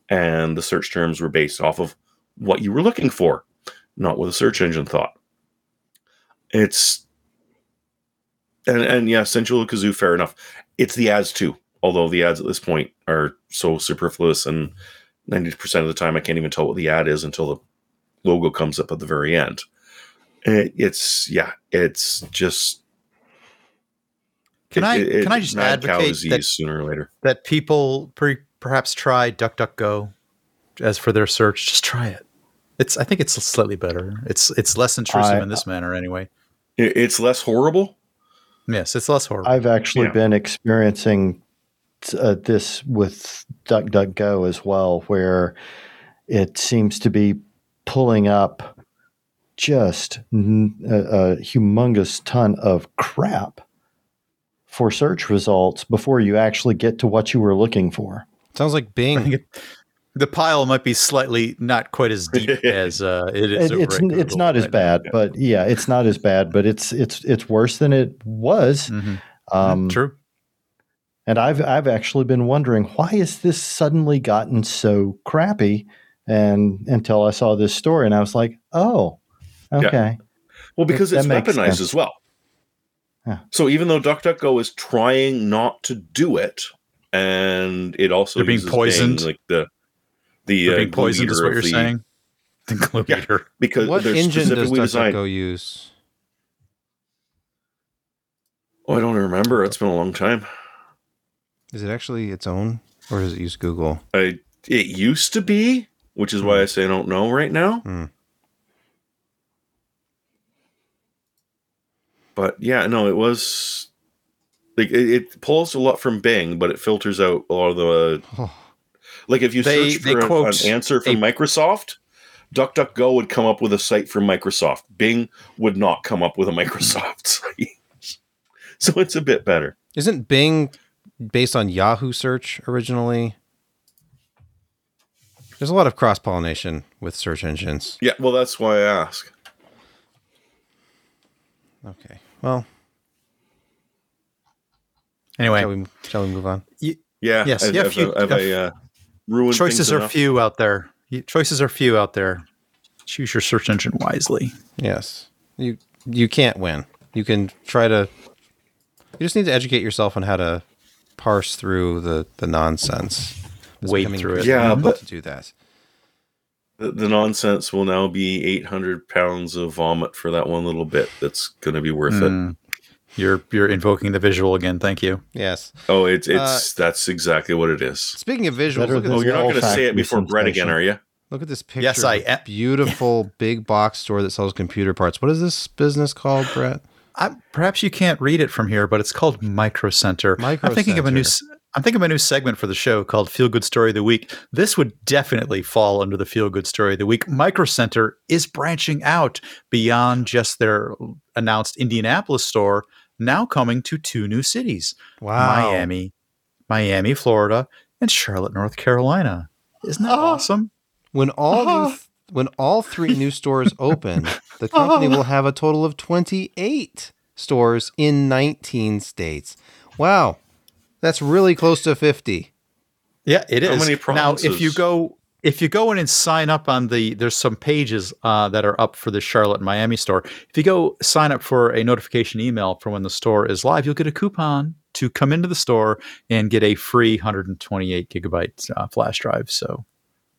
[SPEAKER 2] and the search terms were based off of what you were looking for, not what a search engine thought. It's and and yeah, Central Kazoo, fair enough. It's the ads too, although the ads at this point are so superfluous and ninety percent of the time I can't even tell what the ad is until the logo comes up at the very end. It, it's yeah, it's just
[SPEAKER 3] Can
[SPEAKER 2] it-
[SPEAKER 3] I
[SPEAKER 2] it-
[SPEAKER 3] can I just advocate that,
[SPEAKER 2] sooner or later?
[SPEAKER 3] that people pre- perhaps try DuckDuckGo as for their search? Just try it. It's I think it's slightly better. It's it's less intrusive
[SPEAKER 4] I-
[SPEAKER 3] in this manner anyway.
[SPEAKER 2] It's less horrible.
[SPEAKER 3] Yes, it's less horrible.
[SPEAKER 4] I've actually
[SPEAKER 2] Yeah.
[SPEAKER 4] been experiencing uh, this with DuckDuckGo as well, where it seems to be pulling up just a humongous ton of crap for search results before you actually get to what you were looking for.
[SPEAKER 1] Sounds like (laughs)
[SPEAKER 3] I
[SPEAKER 1] Bing.
[SPEAKER 3] Think it- the pile might be slightly not quite as deep (laughs) as uh, it is.
[SPEAKER 4] It, it's
[SPEAKER 3] at
[SPEAKER 4] it's
[SPEAKER 3] Google
[SPEAKER 4] not as
[SPEAKER 3] right now.
[SPEAKER 4] bad, but yeah, it's not as bad, but it's it's it's worse than it was.
[SPEAKER 3] Mhm.
[SPEAKER 4] Um,
[SPEAKER 3] True.
[SPEAKER 4] And I've I've actually been wondering why is this suddenly gotten so crappy? And until I saw this story, and I was like, oh, okay,
[SPEAKER 2] Well, because
[SPEAKER 4] That
[SPEAKER 2] it's
[SPEAKER 4] makes
[SPEAKER 2] weaponized
[SPEAKER 4] sense.
[SPEAKER 2] as well.
[SPEAKER 4] Yeah.
[SPEAKER 2] So even though DuckDuckGo is trying not to do it, and it also
[SPEAKER 3] They're being
[SPEAKER 2] uses
[SPEAKER 3] poisoned?
[SPEAKER 2] Bing, like the the
[SPEAKER 3] They're
[SPEAKER 2] uh,
[SPEAKER 3] being poisoned is what you're
[SPEAKER 2] the-
[SPEAKER 3] saying. The (laughs) glue
[SPEAKER 2] Yeah.
[SPEAKER 3] meter.
[SPEAKER 2] because
[SPEAKER 1] What engine does
[SPEAKER 2] specifically designed.
[SPEAKER 1] DuckDuckGo use?
[SPEAKER 2] Oh, I don't remember. It's been a long time.
[SPEAKER 1] Is it actually its own, or does it use Google?
[SPEAKER 2] I it used to be, which is why I say I don't know right now.
[SPEAKER 1] Hmm.
[SPEAKER 2] But yeah, no, it was like it, it pulls a lot from Bing, but it filters out a lot of the
[SPEAKER 1] Oh,
[SPEAKER 2] like if you
[SPEAKER 3] They-
[SPEAKER 2] search for a- an answer from
[SPEAKER 3] a-
[SPEAKER 2] Microsoft. DuckDuckGo would come up with a site from Microsoft. Bing would not come up with a Microsoft (laughs) site. so it's a bit better.
[SPEAKER 1] Isn't Bing based on Yahoo search originally? There's a lot of cross pollination with search engines.
[SPEAKER 2] Yeah, well, that's why I ask.
[SPEAKER 1] Okay. Well,
[SPEAKER 3] Anyway,
[SPEAKER 1] shall we, shall we move on?
[SPEAKER 2] Yeah,
[SPEAKER 3] Yes,
[SPEAKER 2] Have,
[SPEAKER 3] yeah,
[SPEAKER 2] have,
[SPEAKER 3] few-
[SPEAKER 2] have I uh, ruined
[SPEAKER 3] choices
[SPEAKER 2] things
[SPEAKER 3] are
[SPEAKER 2] enough?
[SPEAKER 3] few out there. Choices are few out there. Choose your search engine wisely.
[SPEAKER 1] Yes. You you can't win. You can try to you just need to educate yourself on how to parse through the the nonsense. It's
[SPEAKER 3] Wade through it.
[SPEAKER 2] Yeah,
[SPEAKER 1] difficult
[SPEAKER 2] but-
[SPEAKER 1] to do that.
[SPEAKER 2] The, the nonsense will now be 800 pounds of vomit for that one little bit. That's going to be worth it.
[SPEAKER 3] Hmm. You're you're invoking the visual again. Thank you.
[SPEAKER 1] Yes.
[SPEAKER 2] Oh, it's it's
[SPEAKER 1] Uh,
[SPEAKER 2] that's exactly what it is.
[SPEAKER 1] Speaking of visuals, look at
[SPEAKER 4] than
[SPEAKER 2] Oh, you're not going to say it before Brett again, are you?
[SPEAKER 1] look at this picture.
[SPEAKER 3] Yes, I am.
[SPEAKER 1] beautiful (laughs) big box store that sells computer parts. What is this business called, Brett?
[SPEAKER 3] I, perhaps you can't read it from here, but it's called Micro Center. Micro I'm thinking of a new. s- I'm thinking of a new segment for the show called Feel Good Story of the Week. This would definitely fall under the Feel Good Story of the Week. Micro Center is branching out beyond just their announced Indianapolis store, now coming to two new cities:
[SPEAKER 1] Wow.
[SPEAKER 3] Miami, Miami, Florida, and Charlotte, North Carolina. Isn't that uh-huh. awesome?
[SPEAKER 1] When all new uh-huh. th- when all three new stores (laughs) open, the uh-huh. company will have a total of 28 stores in 19 states. Wow. That's really close to 50.
[SPEAKER 3] Yeah, it is.
[SPEAKER 2] How many
[SPEAKER 3] now, if you go if you go in and sign up on the there's some pages uh, that are up for the Charlotte Miami store. If you go sign up for a notification email for when the store is live, you'll get a coupon to come into the store and get a free 128 gigabyte uh, flash drive. So,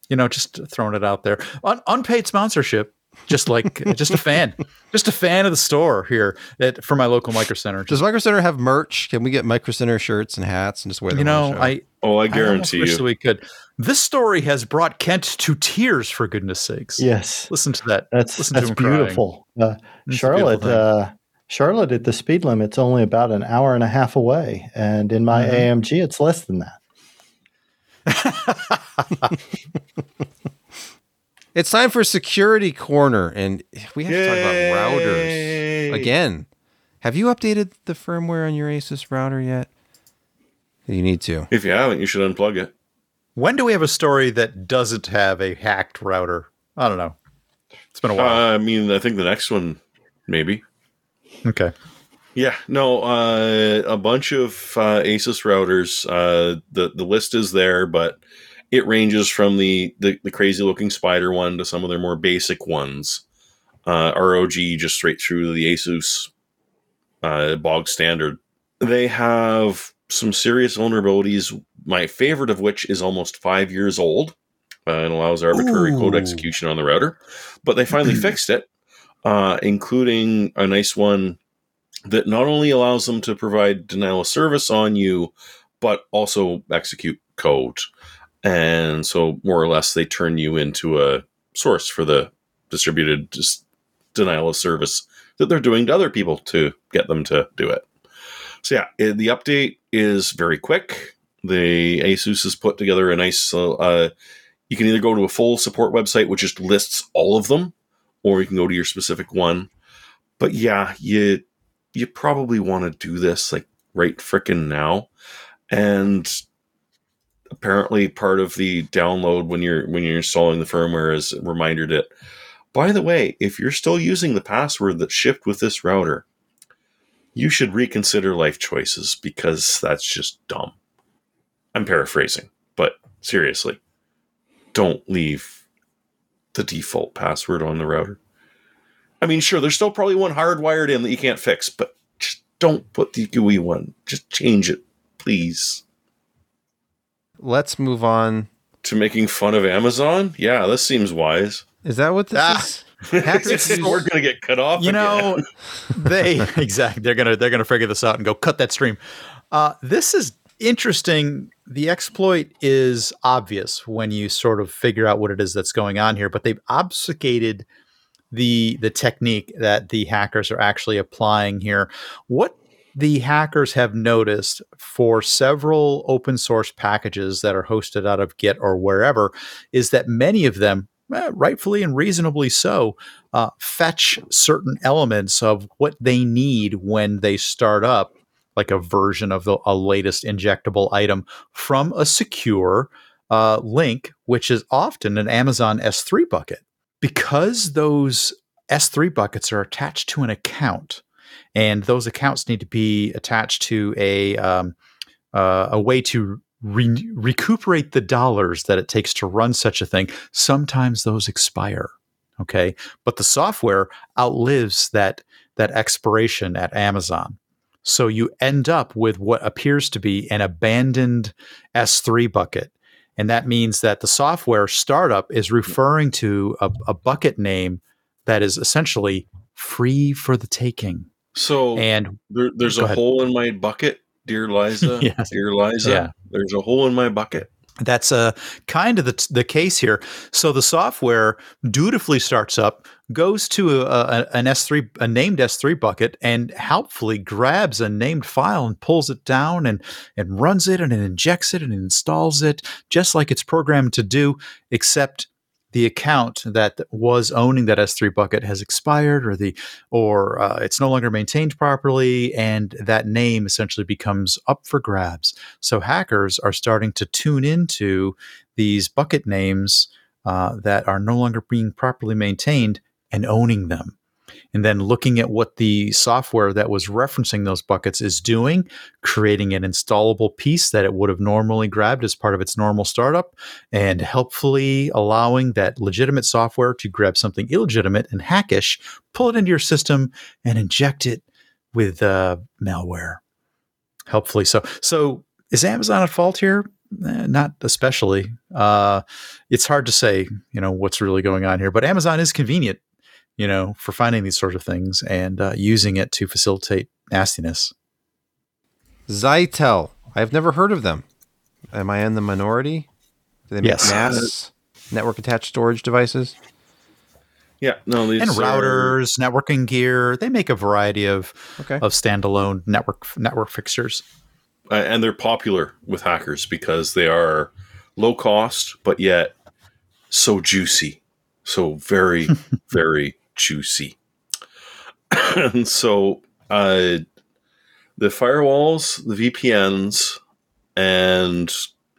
[SPEAKER 3] you know, just throwing it out there. Un- unpaid sponsorship. Just like (laughs) just a fan, just a fan of the store here at for my local micro center.
[SPEAKER 1] Does Micro Center have merch? Can we get Micro Center shirts and hats and just wear them?
[SPEAKER 3] you
[SPEAKER 1] on
[SPEAKER 3] know,
[SPEAKER 1] the show?
[SPEAKER 3] I
[SPEAKER 2] Oh, I
[SPEAKER 3] I
[SPEAKER 2] guarantee
[SPEAKER 3] wish
[SPEAKER 2] you.
[SPEAKER 3] we could. This story has brought Kent to tears, for goodness sakes.
[SPEAKER 4] Yes,
[SPEAKER 3] Listen to that.
[SPEAKER 4] that's
[SPEAKER 3] Listen to
[SPEAKER 4] that's
[SPEAKER 3] him
[SPEAKER 4] beautiful. Uh, Charlotte,
[SPEAKER 3] beautiful
[SPEAKER 4] uh, Charlotte at the speed limit's only about an hour and a half away, and in my
[SPEAKER 3] Mhm.
[SPEAKER 4] AMG, it's less than that. (laughs)
[SPEAKER 1] It's time for Security Corner, and we have to talk about routers again. Have you updated the firmware on your Asus router yet? You need to.
[SPEAKER 2] If you haven't, you should unplug it.
[SPEAKER 3] When do we have a story that doesn't have a hacked router? I don't know. It's been a while.
[SPEAKER 2] Uh, I mean, I think the next one, maybe.
[SPEAKER 3] okay.
[SPEAKER 2] Yeah, no, uh, a bunch of uh, Asus routers. Uh, the the list is there, but it ranges from the, the the crazy looking spider one to some of their more basic ones. Uh, ROG just straight through to the Asus uh, bog standard. They have some serious vulnerabilities. My favorite of which is almost five years old uh, and allows arbitrary code execution on the router. But they finally (clears throat) fixed it, uh, including a nice one that not only allows them to provide denial of service on you, but also execute code. And so, more or less, they turn you into a source for the distributed dis- denial of service that they're doing to other people to get them to do it. So, yeah, the update is very quick. The Asus has put together a nice. Uh, uh, you can either go to a full support website, which just lists all of them, or you can go to your specific one. But yeah, you you probably want to do this like right frickin' now. And apparently part of the download when you're when you're installing the firmware is a reminder that by the way, if you're still using the password that shipped with this router, you should reconsider life choices because that's just dumb. I'm paraphrasing, but seriously, don't leave the default password on the router. I mean, sure, there's still probably one hardwired in that you can't fix, but just don't put the GUI one. Just change it, please.
[SPEAKER 1] Let's move on.
[SPEAKER 2] To making fun of Amazon? Yeah, this seems wise.
[SPEAKER 1] Is that what this
[SPEAKER 3] Ah.
[SPEAKER 1] is? (laughs) Hackers use-
[SPEAKER 2] we're gonna get cut off.
[SPEAKER 3] You know, (laughs) they (laughs) exactly they're gonna they're gonna figure this out and go cut that stream. Uh, this is interesting. The exploit is obvious when you sort of figure out what it is that's going on here, but they've obfuscated the the technique that the hackers are actually applying here. What the hackers have noticed for several open source packages that are hosted out of Git or wherever is that many of them, eh, rightfully and reasonably so, uh, fetch certain elements of what they need when they start up, like a version of the a latest injectable item from a secure uh, link, which is often an Amazon S3 bucket. Because those S3 buckets are attached to an account, and those accounts need to be attached to a um, uh, a way to re- recuperate the dollars that it takes to run such a thing. Sometimes those expire. Okay. But the software outlives that that expiration at Amazon. So you end up with what appears to be an abandoned S3 bucket. And that means that the software startup is referring to a, a bucket name that is essentially free for the taking.
[SPEAKER 2] So
[SPEAKER 3] And
[SPEAKER 2] there, there's a
[SPEAKER 3] ahead.
[SPEAKER 2] hole in my bucket, dear Liza. (laughs)
[SPEAKER 3] Yes.
[SPEAKER 2] Dear Liza.
[SPEAKER 3] Yeah.
[SPEAKER 2] There's a hole in my bucket.
[SPEAKER 3] That's uh, kind of the, the case here. So the software dutifully starts up, goes to a, a, an S3, a named S3 bucket, and helpfully grabs a named file and pulls it down and and runs it and it injects it and installs it just like it's programmed to do, except the account that was owning that S3 bucket has expired or the or uh, it's no longer maintained properly and that name essentially becomes up for grabs. So hackers are starting to tune into these bucket names uh, that are no longer being properly maintained and owning them. And then looking at what the software that was referencing those buckets is doing, creating an installable piece that it would have normally grabbed as part of its normal startup, and helpfully allowing that legitimate software to grab something illegitimate and hackish, pull it into your system, and inject it with uh, malware. Helpfully so. So is Amazon at fault here? Eh, not especially. Uh, it's hard to say, you know, what's really going on here. But Amazon is convenient, you know, for finding these sorts of things and uh, using it to facilitate nastiness.
[SPEAKER 1] Zyxel. I've never heard of them. Am I in the minority? Do they make
[SPEAKER 3] Yes.
[SPEAKER 1] NAS network attached storage devices?
[SPEAKER 2] Yeah. No, these
[SPEAKER 3] and
[SPEAKER 2] are-
[SPEAKER 3] routers, networking gear. They make a variety of
[SPEAKER 1] Okay.
[SPEAKER 3] of standalone network network fixtures.
[SPEAKER 2] uh, and they're popular with hackers because they are low cost, but yet so juicy, so very, (laughs) very juicy. (coughs) and so, uh, the firewalls, the VPNs, and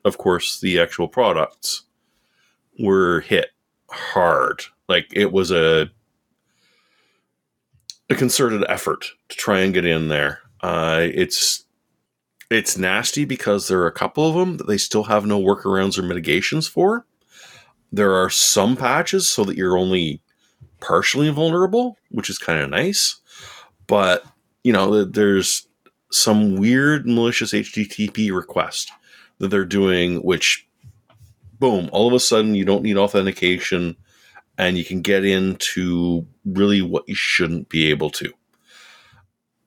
[SPEAKER 2] of course the actual products were hit hard. Like it was a a concerted effort to try and get in there. Uh, it's it's nasty because there are a couple of them that they still have no workarounds or mitigations for. There are some patches so that you're only partially vulnerable, which is kind of nice. But, you know, there's some weird malicious HTTP request that they're doing, which, boom, all of a sudden you don't need authentication and you can get into really what you shouldn't be able to.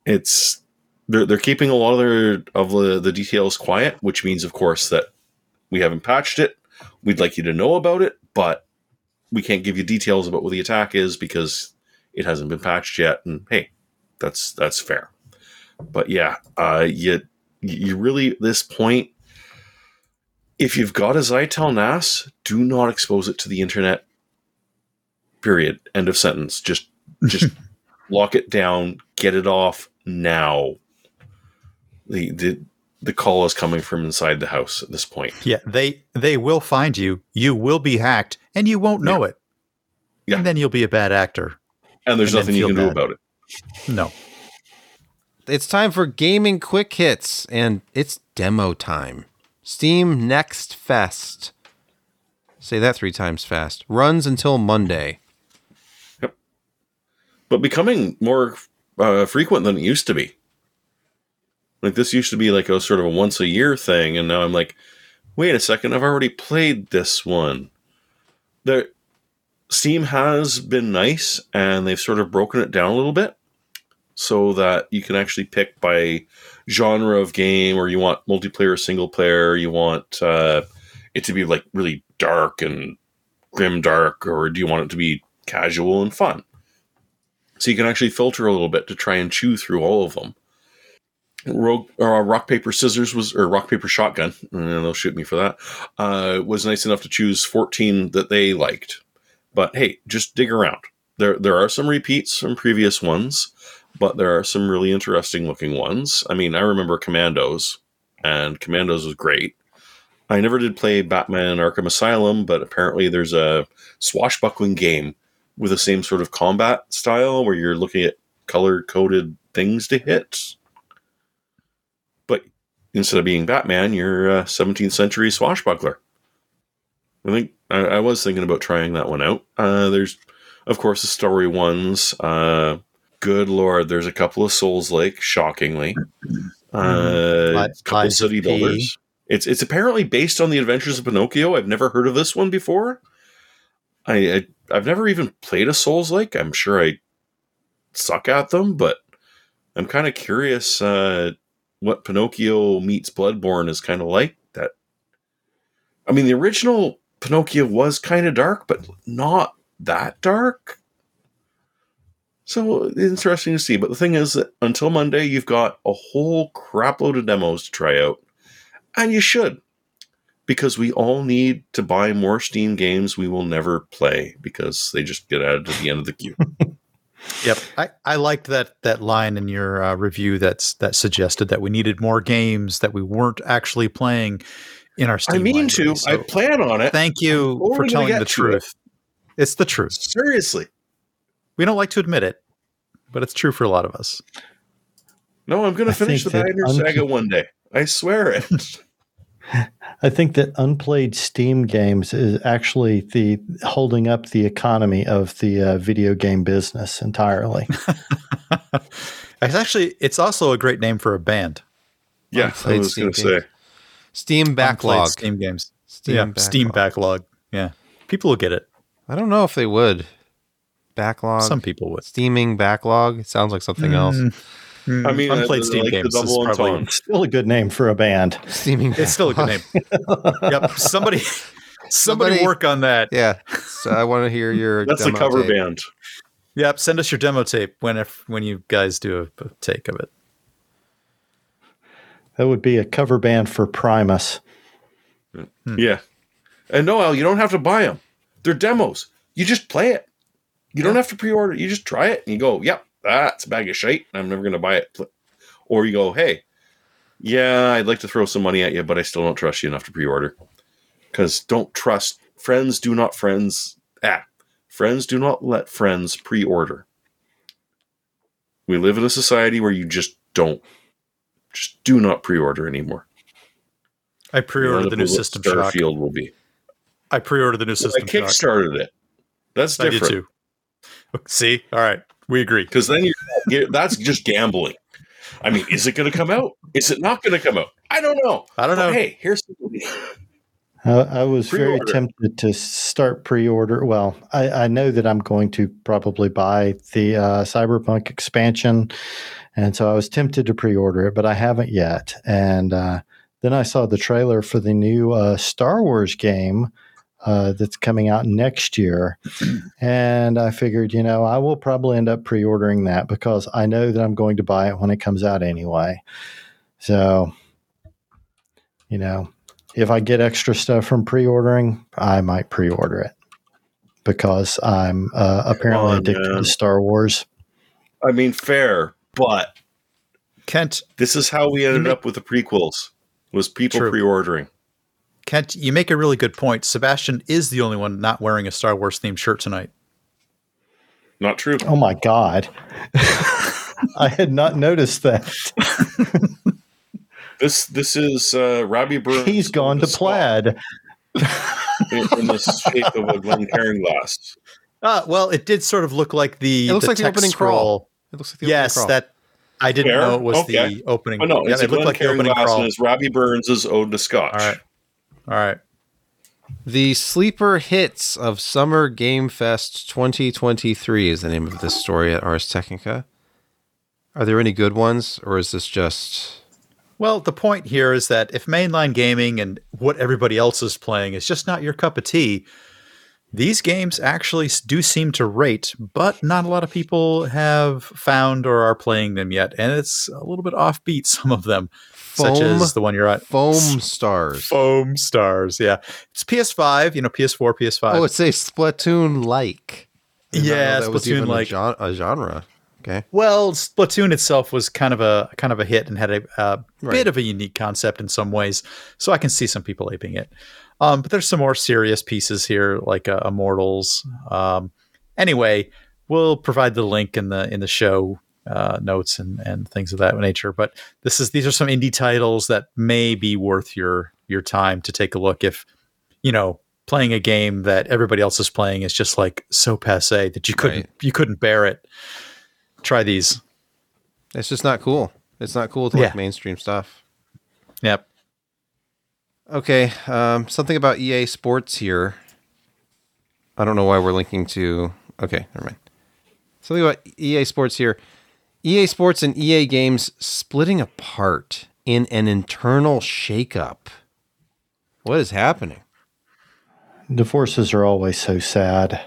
[SPEAKER 2] It's they're they're keeping a lot of their of the, the details quiet, which means, of course, that we haven't patched it. We'd like you to know about it, but we can't give you details about what the attack is because it hasn't been patched yet. And hey, that's that's fair. But yeah, uh, you you really this point, if you've got a Zyxel NAS, do not expose it to the internet. Period. End of sentence. Just (laughs) just lock it down. Get it off now the the the call is coming from inside the house at this point.
[SPEAKER 3] Yeah, they they will find you. You will be hacked, and you won't know it.
[SPEAKER 2] Yeah.
[SPEAKER 3] And then you'll be a bad actor.
[SPEAKER 2] And there's
[SPEAKER 3] And
[SPEAKER 2] nothing you
[SPEAKER 3] feel
[SPEAKER 2] can do about it.
[SPEAKER 3] No.
[SPEAKER 1] It's time for gaming quick hits, and it's demo time. Steam Next Fest. Say that three times fast. Runs until Monday. Yep.
[SPEAKER 2] But becoming more uh, frequent than it used to be. Like this used to be like a sort of a once a year thing, and now I'm like, wait a second, I've already played this one. There, Steam has been nice, and they've sort of broken it down a little bit, so that you can actually pick by genre of game, or you want multiplayer, single player, you want uh, it to be like really dark and grim dark, or do you want it to be casual and fun? So you can actually filter a little bit to try and chew through all of them. Rogue, or rock paper scissors was or rock paper shotgun. They'll shoot me for that. Uh, was nice enough to choose fourteen that they liked. But hey, just dig around. There there are some repeats from previous ones, but there are some really interesting looking ones. I mean, I remember Commandos, and Commandos was great. I never did play Batman Arkham Asylum, but apparently there's a swashbuckling game with the same sort of combat style where you're looking at color coded things to hit. Instead of being Batman, you're a 17th century swashbuckler. I think I, I was thinking about trying that one out. Uh, there's Of course, the story ones. Uh, good lord, there's a couple of Souls like, shockingly. Uh,
[SPEAKER 3] Li-
[SPEAKER 2] couple city builders. It's it's apparently based on the Adventures of Pinocchio. I've never heard of this one before. I, I I've never even played a Souls like. I'm sure I suck at them, but I'm kind of curious uh, what Pinocchio meets Bloodborne is kind of like. That I mean, the original Pinocchio was kind of dark, but not that dark. So interesting to see. But the thing is that until Monday, you've got a whole crapload of demos to try out. And you should. Because we all need to buy more Steam games we will never play because they just get added to the end of the queue. (laughs)
[SPEAKER 3] Yep, I, I liked that that line in your uh, review that's that suggested that we needed more games that we weren't actually playing in our Steam.
[SPEAKER 2] I mean to.
[SPEAKER 3] So
[SPEAKER 2] I plan on it.
[SPEAKER 3] thank you for telling the
[SPEAKER 2] to
[SPEAKER 3] truth. It's the truth.
[SPEAKER 2] Seriously.
[SPEAKER 3] We don't like to admit it, but it's true for a lot of us.
[SPEAKER 2] No, I'm going
[SPEAKER 4] I
[SPEAKER 2] to finish the
[SPEAKER 4] think that
[SPEAKER 2] Bagger
[SPEAKER 4] un-
[SPEAKER 2] Saga one day. I swear it. (laughs)
[SPEAKER 4] I think that unplayed Steam games is actually the holding up the economy of the uh, video game business entirely. (laughs) (laughs)
[SPEAKER 3] It's actually it's also a great name for a band.
[SPEAKER 2] yeah, I was
[SPEAKER 1] Steam
[SPEAKER 2] going to say.
[SPEAKER 1] games. Steam
[SPEAKER 3] Unplayed
[SPEAKER 1] backlog.
[SPEAKER 3] Steam games.
[SPEAKER 1] Steam
[SPEAKER 3] yeah, Steam backlog. Yeah, people will get it.
[SPEAKER 1] I don't know if they would. Backlog.
[SPEAKER 3] Some people would.
[SPEAKER 1] Steaming backlog. It sounds like something else.
[SPEAKER 3] Mm,
[SPEAKER 2] I mean, I-
[SPEAKER 3] unplayed
[SPEAKER 2] I
[SPEAKER 3] Steam
[SPEAKER 2] like
[SPEAKER 3] games is probably
[SPEAKER 2] entendre.
[SPEAKER 4] Still a good name for a band.
[SPEAKER 1] Steaming.
[SPEAKER 3] it's still a good name. (laughs) yep. Somebody, somebody,
[SPEAKER 1] Somebody-
[SPEAKER 3] work on that.
[SPEAKER 1] Yeah. So I want to hear your.
[SPEAKER 2] That's the
[SPEAKER 1] demo
[SPEAKER 2] cover
[SPEAKER 1] tape.
[SPEAKER 2] band.
[SPEAKER 3] Yep. Send us your demo tape when if when you guys do a, a take of it.
[SPEAKER 4] That would be a cover band for Primus.
[SPEAKER 2] Yeah. And no, Al, you don't have to buy them. They're demos. You just play it. You don't have to pre-order. You just try it and you go, "Yep, that's a bag of shite. I'm never going to buy it." Or you go, "Hey, yeah, I'd like to throw some money at you, but I still don't trust you enough to pre-order." Cuz don't trust friends do not friends ah, friends do not let friends pre-order. We live in a society where you just don't just do not pre-order anymore.
[SPEAKER 3] I pre-ordered the new System Shock.
[SPEAKER 2] Starfield will be.
[SPEAKER 3] I pre-ordered the new
[SPEAKER 2] I
[SPEAKER 3] System Shock.
[SPEAKER 2] kickstarted it. That's
[SPEAKER 3] I did
[SPEAKER 2] different
[SPEAKER 3] too. (laughs) See, all right, we agree.
[SPEAKER 2] because then you're, you're that's just gambling. I mean, is it going to come out? Is it not going to come out? I don't know.
[SPEAKER 3] I don't
[SPEAKER 2] But
[SPEAKER 3] know.
[SPEAKER 2] hey, here's
[SPEAKER 4] Uh, I was very
[SPEAKER 2] Pre-order.
[SPEAKER 4] tempted to start pre-order. Well, I, I know that I'm going to probably buy the uh, Cyberpunk expansion, and so I was tempted to pre-order it, but I haven't yet. And uh, then I saw the trailer for the new uh, Star Wars game uh, that's coming out next year, (clears throat) and I figured, you know, I will probably end up pre-ordering that because I know that I'm going to buy it when it comes out anyway. So, you know, if I get extra stuff from pre-ordering, I might pre-order it because I'm uh, apparently
[SPEAKER 2] on,
[SPEAKER 4] addicted
[SPEAKER 2] man.
[SPEAKER 4] to Star Wars.
[SPEAKER 2] I mean, fair, but
[SPEAKER 3] Kent,
[SPEAKER 2] this is how we ended up with the prequels. Was people
[SPEAKER 3] True.
[SPEAKER 2] pre-ordering?
[SPEAKER 3] Kent, you make a really good point. Sebastian is the only one not wearing a Star Wars themed shirt tonight.
[SPEAKER 2] Not true.
[SPEAKER 4] Oh my god, (laughs) I had not noticed that. (laughs)
[SPEAKER 2] This this is uh, Robbie Burns.
[SPEAKER 4] He's gone to plaid.
[SPEAKER 2] in, in the shape of a (laughs) Glencairn glass.
[SPEAKER 3] Ah, well, it did sort of look like the.
[SPEAKER 1] It looks like the opening
[SPEAKER 3] scroll.
[SPEAKER 1] crawl. It looks like the
[SPEAKER 3] Yes,
[SPEAKER 1] opening crawl.
[SPEAKER 3] that I didn't
[SPEAKER 2] Fair.
[SPEAKER 3] know it was
[SPEAKER 2] Okay.
[SPEAKER 3] the opening.
[SPEAKER 2] Oh no,
[SPEAKER 3] yeah,
[SPEAKER 2] it's a
[SPEAKER 3] it looked like the opening
[SPEAKER 2] glass,
[SPEAKER 3] crawl.
[SPEAKER 2] and Robbie Burns' ode to Scotch.
[SPEAKER 3] All right, all right.
[SPEAKER 1] The sleeper hits of Summer Game Fest 2023 is the name of this story at Ars Technica. Are there any good ones, or is this just
[SPEAKER 3] Well, the point here is that if mainline gaming and what everybody else is playing is just not your cup of tea, these games actually do seem to rate, but not a lot of people have found or are playing them yet. And it's a little bit offbeat, (laughs) some of them, such
[SPEAKER 1] Foam-
[SPEAKER 3] as the one you're at.
[SPEAKER 1] foam stars?
[SPEAKER 3] Foam Stars. Yeah. It's PS5, you know, PS4, PS5.
[SPEAKER 1] Oh, it's a Splatoon like.
[SPEAKER 3] Yeah, Splatoon-like.
[SPEAKER 1] a, a genre. Okay.
[SPEAKER 3] Well, Splatoon itself was kind of a kind of a hit and had a, a
[SPEAKER 1] Right.
[SPEAKER 3] bit of a unique concept in some ways, so I can see some people aping it. Um, but there's some more serious pieces here, like uh, Immortals. Um, anyway, we'll provide the link in the in the show uh, notes and and things of that nature. But this is these are some indie titles that may be worth your your time to take a look if you know playing a game that everybody else is playing is just like so passe that you couldn't
[SPEAKER 1] Right.
[SPEAKER 3] you couldn't bear it. Try these.
[SPEAKER 1] It's just not cool. It's not cool to like mainstream stuff.
[SPEAKER 3] Yep.
[SPEAKER 1] Okay, um, something about EA Sports here. I don't know why we're linking to. Okay, never mind. Something about EA Sports here. EA Sports and EA Games splitting apart in an internal shakeup. What is happening?
[SPEAKER 4] Divorces are always so sad.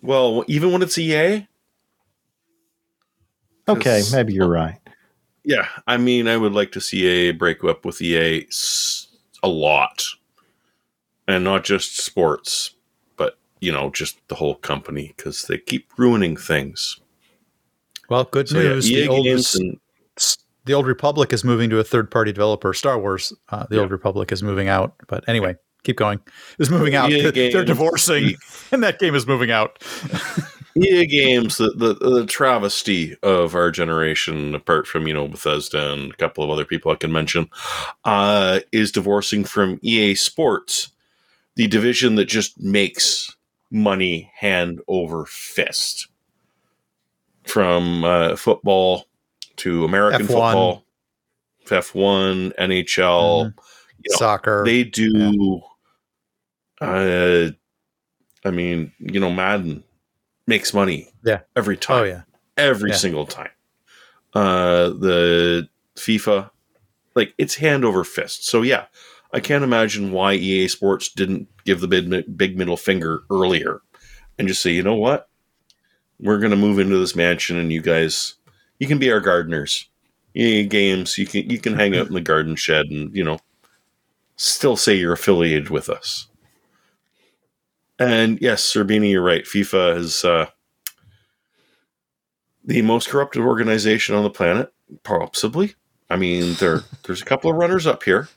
[SPEAKER 2] Well, even when it's EA,
[SPEAKER 4] Okay, maybe you're right.
[SPEAKER 2] yeah. I mean, I would like to see a break up with EA a lot, and not just sports, but you know, just the whole company because they keep ruining things.
[SPEAKER 3] Well, good
[SPEAKER 2] So
[SPEAKER 3] news.
[SPEAKER 2] EA
[SPEAKER 3] the, old,
[SPEAKER 2] games and
[SPEAKER 3] the old Republic is moving to a third party developer. Star Wars, uh, the
[SPEAKER 2] Yeah.
[SPEAKER 3] old Republic is moving out. But anyway, keep going. Is moving out.
[SPEAKER 2] EA
[SPEAKER 3] They're
[SPEAKER 2] games-
[SPEAKER 3] divorcing, (laughs) and that game is moving out. (laughs)
[SPEAKER 2] EA games, the, the the travesty of our generation, apart from you know Bethesda and a couple of other people I can mention, uh, is divorcing from EA Sports, the division that just makes money hand over fist, from uh, football to American
[SPEAKER 3] F1.
[SPEAKER 2] football, F one, NHL. You know,
[SPEAKER 3] Soccer.
[SPEAKER 2] they do uh i mean you know madden makes money
[SPEAKER 3] Yeah.
[SPEAKER 2] every time
[SPEAKER 3] oh yeah.
[SPEAKER 2] every
[SPEAKER 3] Yeah.
[SPEAKER 2] single time uh the fifa like it's hand over fist so yeah i can't imagine why ea sports didn't give the big, big middle finger earlier and just say you know what we're going to move into this mansion and you guys you can be our gardeners EA games you can you can hang out in the garden shed and you know still say you're affiliated with us. And yes, Serbini, you're right. FIFA is uh, the most corrupted organization on the planet, possibly. I mean, there there's a couple of runners up here.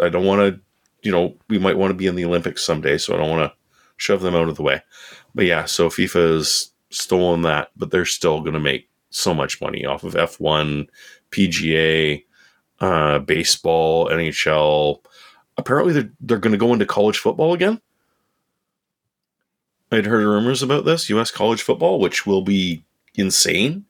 [SPEAKER 2] I don't want to, you know, we might want to be in the Olympics someday, so I don't want to shove them out of the way. But yeah, so FIFA has stolen that, but they're still going to make so much money off of F1, PGA, uh, baseball, NHL. Apparently, they're they're going to go into college football again. I'd heard rumors about this U.S. college football, which will be insane.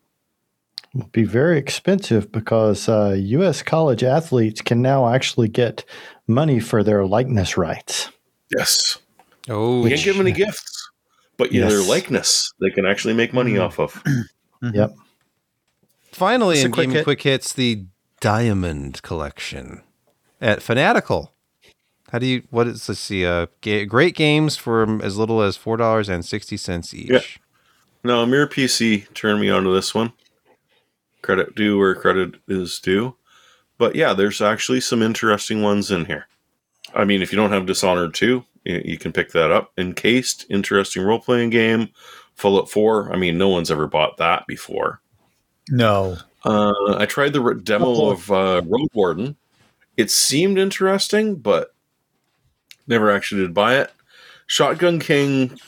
[SPEAKER 4] Will be very expensive because uh, U.S. college athletes can now actually get money for their likeness rights.
[SPEAKER 2] Yes,
[SPEAKER 1] Oh,
[SPEAKER 2] we can't give them any gifts, but yeah, their likeness they can actually make money
[SPEAKER 3] Mhm.
[SPEAKER 2] off of.
[SPEAKER 4] Yep.
[SPEAKER 1] finally
[SPEAKER 3] Just
[SPEAKER 1] in
[SPEAKER 3] quick
[SPEAKER 1] Gaming
[SPEAKER 3] hit.
[SPEAKER 1] Quick Hits, the Diamond Collection at Fanatical. How do you? What is? Let's see. Uh, ga- great games for as little as four dollars and sixty cents each.
[SPEAKER 2] Yeah. No, Mirror PC turned me onto this one. Credit due where credit is due. But yeah, there's actually some interesting ones in here. I mean, if you don't have Dishonored 2, you, you can pick that up. Encased, interesting role playing game. Fallout 4, I mean, no one's ever bought that before.
[SPEAKER 3] No.
[SPEAKER 2] Uh, I tried the re- demo
[SPEAKER 4] Oh.
[SPEAKER 2] of uh, Roadwarden. It seemed interesting, but never actually did buy it. Shotgun King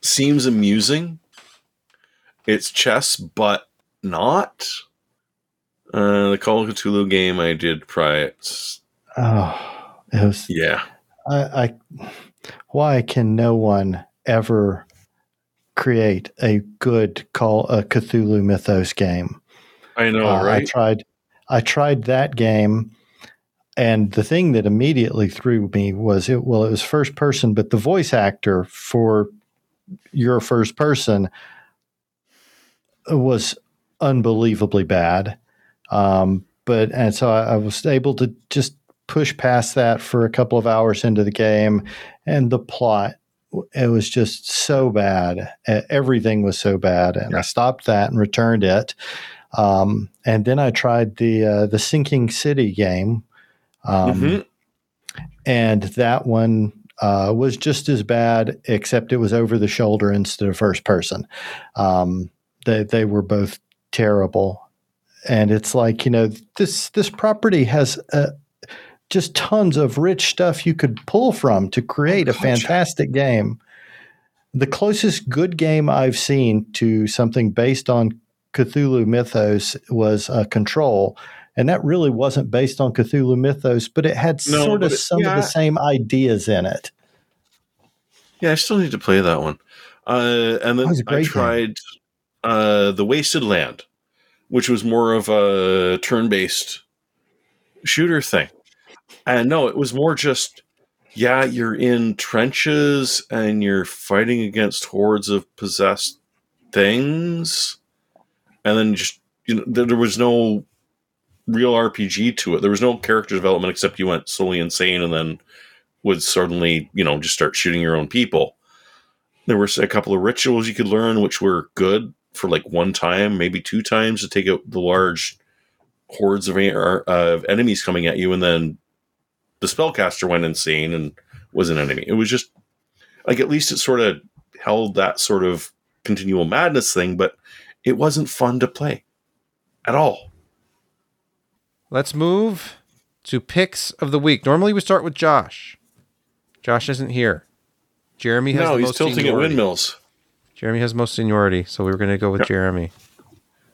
[SPEAKER 2] seems amusing. It's chess, but not. Uh, the Call of Cthulhu game I did try it.
[SPEAKER 4] Oh, it was.
[SPEAKER 2] Yeah,
[SPEAKER 4] I, I. Why can no one ever create a good call a Cthulhu Mythos game?
[SPEAKER 2] I know,
[SPEAKER 4] Uh, I tried. I tried that game, and the thing that immediately threw me was it. Well, it was first person, but the voice actor for your first person was unbelievably bad. Um, but and so I, I was able to just push past that for a couple of hours into the game, and the plot it was just so bad. Everything was so bad, and I stopped that and returned it. Um, and then I tried the uh, the Sinking City game, um,
[SPEAKER 2] Mhm.
[SPEAKER 4] and that one uh, was just as bad, except it was over the shoulder instead of first person. Um, they they were both terrible, and it's like you know this this property has. Uh, just tons of rich stuff you could pull from to create a fantastic game. The closest good game I've seen to something based on Cthulhu mythos was uh, Control, and that really wasn't based on Cthulhu mythos, but it had
[SPEAKER 2] No,
[SPEAKER 4] sort of
[SPEAKER 2] it-
[SPEAKER 4] some of the same ideas in it.
[SPEAKER 2] Yeah, I still need to play that one. Uh, and then
[SPEAKER 4] That was a
[SPEAKER 2] I tried uh, the Wasted Land, which was more of a turn-based shooter thing. And no, it was more just, yeah, you're in trenches and you're fighting against hordes of possessed things, and then just you know there, was no real RPG to it. There was no character development except you went slowly insane and then would suddenly, you know, just start shooting your own people. There were a couple of rituals you could learn, which were good for like one time, maybe two times to take out the large hordes of, uh, of enemies coming at you, and then the spellcaster went insane and was an enemy. It was just like at least it sort of held that sort of continual madness thing, but it wasn't fun to play at all.
[SPEAKER 1] Let's move to picks of the week. Normally we start with Josh. Josh isn't here. Jeremy has
[SPEAKER 2] No, he's tilting at
[SPEAKER 1] seniority.
[SPEAKER 2] windmills.
[SPEAKER 1] Jeremy has most seniority, so we were going to go with. Jeremy.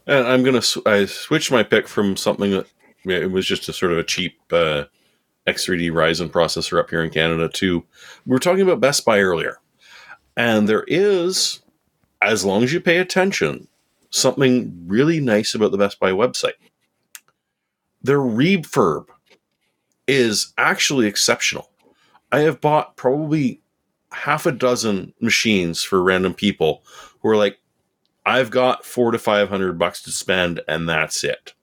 [SPEAKER 2] And I'm gonna sw- I switched my pick from something that it was just a sort of a cheap uh, X3D Ryzen processor up here in Canada too. we were talking about Best Buy earlier, and there is, as long as you pay attention, something really nice about the Best Buy website. Their refurb is actually exceptional. I have bought probably half a dozen machines for random people who are like, I've got four to five hundred bucks to spend, and that's it.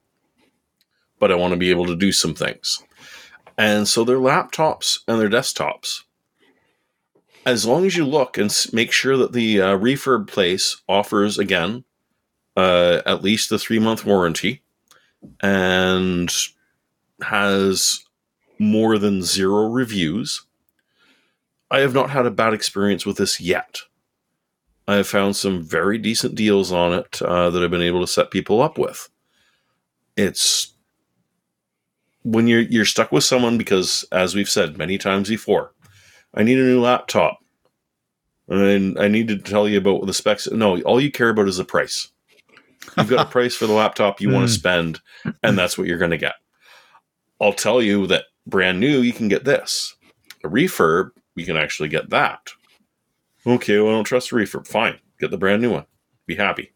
[SPEAKER 2] But I want to be able to do some things. And so their laptops and their desktops, as long as you look and make sure that the uh, refurb place offers, again, uh, at least the three month warranty and has more than zero reviews. I have not had a bad experience with this yet. I have found some very decent deals on it uh, that I've been able to set people up with. It's when you're you're stuck with someone because, as we've said many times before, I need a new laptop, and I need to tell you about the specs. No, all you care about is the price. You've got a (laughs) price for the laptop you want
[SPEAKER 3] Hmm.
[SPEAKER 2] to spend, and that's what you're going to get. I'll tell you that brand new, you can get this. A refurb, you can actually get that. Okay, well, I don't trust the refurb. Fine, get the brand new one. Be happy.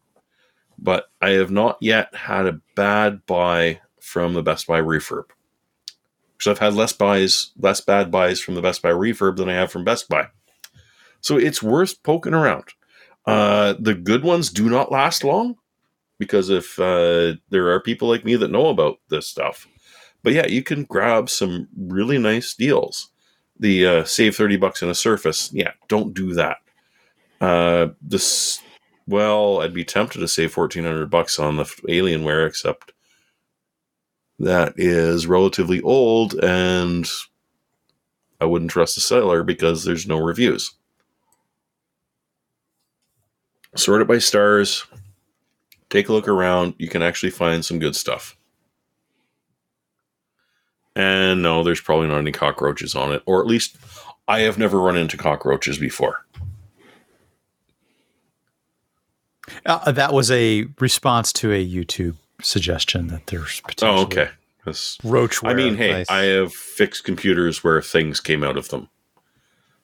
[SPEAKER 2] But I have not yet had a bad buy from the Best Buy refurb. Because I've had less buys, less bad buys from the Best Buy refurb than I have from Best Buy. So it's worth poking around. Uh, the good ones do not last long because if uh, there are people like me that know about this stuff. But yeah, you can grab some really nice deals. The uh, save 30 bucks on a Surface, yeah, don't do that. Uh, this, well, I'd be tempted to save 1400 bucks on the Alienware, except that is relatively old and I wouldn't trust the seller because there's no reviews. Sort it by stars. Take a look around. You can actually find some good stuff. And no, there's probably not any cockroaches on it, or at least I have never run into cockroaches before.
[SPEAKER 3] Uh, that was a response to a YouTube suggestion that there's potential.
[SPEAKER 2] Oh, okay.
[SPEAKER 3] roachware.
[SPEAKER 2] I mean, hey,
[SPEAKER 1] Nice.
[SPEAKER 2] I have fixed computers where things came out of them.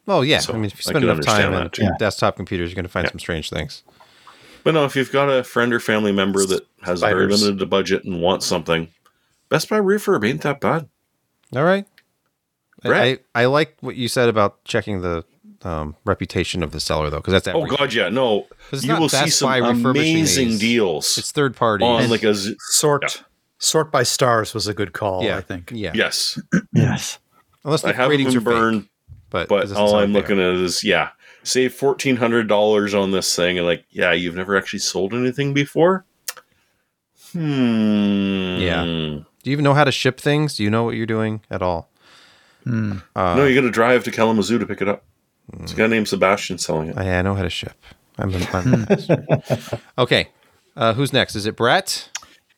[SPEAKER 1] Oh yeah,
[SPEAKER 2] So,
[SPEAKER 1] I mean, if you spend enough time on
[SPEAKER 2] too.
[SPEAKER 1] desktop computers, you're going to find
[SPEAKER 2] Yeah.
[SPEAKER 1] some strange things.
[SPEAKER 2] But no, if you've got a friend or family member that has very limited budget and wants something, Best Buy refurb ain't that bad.
[SPEAKER 1] All right.
[SPEAKER 2] Brett?
[SPEAKER 1] I, I like what you said about checking the um, reputation of the seller, though, because that's
[SPEAKER 2] Oh god, yeah, no.
[SPEAKER 1] 'Cause it's
[SPEAKER 2] You will see some amazing
[SPEAKER 1] these.
[SPEAKER 2] deals
[SPEAKER 1] It's third party.
[SPEAKER 2] on
[SPEAKER 1] And-
[SPEAKER 2] like a z-
[SPEAKER 3] sort sort by stars was a good call.
[SPEAKER 1] yeah,
[SPEAKER 3] I think.
[SPEAKER 1] Yeah.
[SPEAKER 2] yes. (clears throat)
[SPEAKER 4] Yes.
[SPEAKER 1] Unless the
[SPEAKER 2] I haven't
[SPEAKER 1] ratings
[SPEAKER 2] been
[SPEAKER 1] are fake,
[SPEAKER 2] burned,
[SPEAKER 1] but,
[SPEAKER 2] but all I'm
[SPEAKER 1] there.
[SPEAKER 2] looking at is yeah, save fourteen hundred dollars on this thing, and like yeah, you've never actually sold anything before. Hmm.
[SPEAKER 1] Yeah. Do you even know how to ship things? Do you know what you're doing at all?
[SPEAKER 3] Hmm.
[SPEAKER 1] Uh,
[SPEAKER 2] no, you got to drive to Kalamazoo to pick it up. It's a guy named Sebastian selling it.
[SPEAKER 1] I, I know how to ship. I'm, a- I'm a master. (laughs) okay. Uh, who's next? Is it Brett?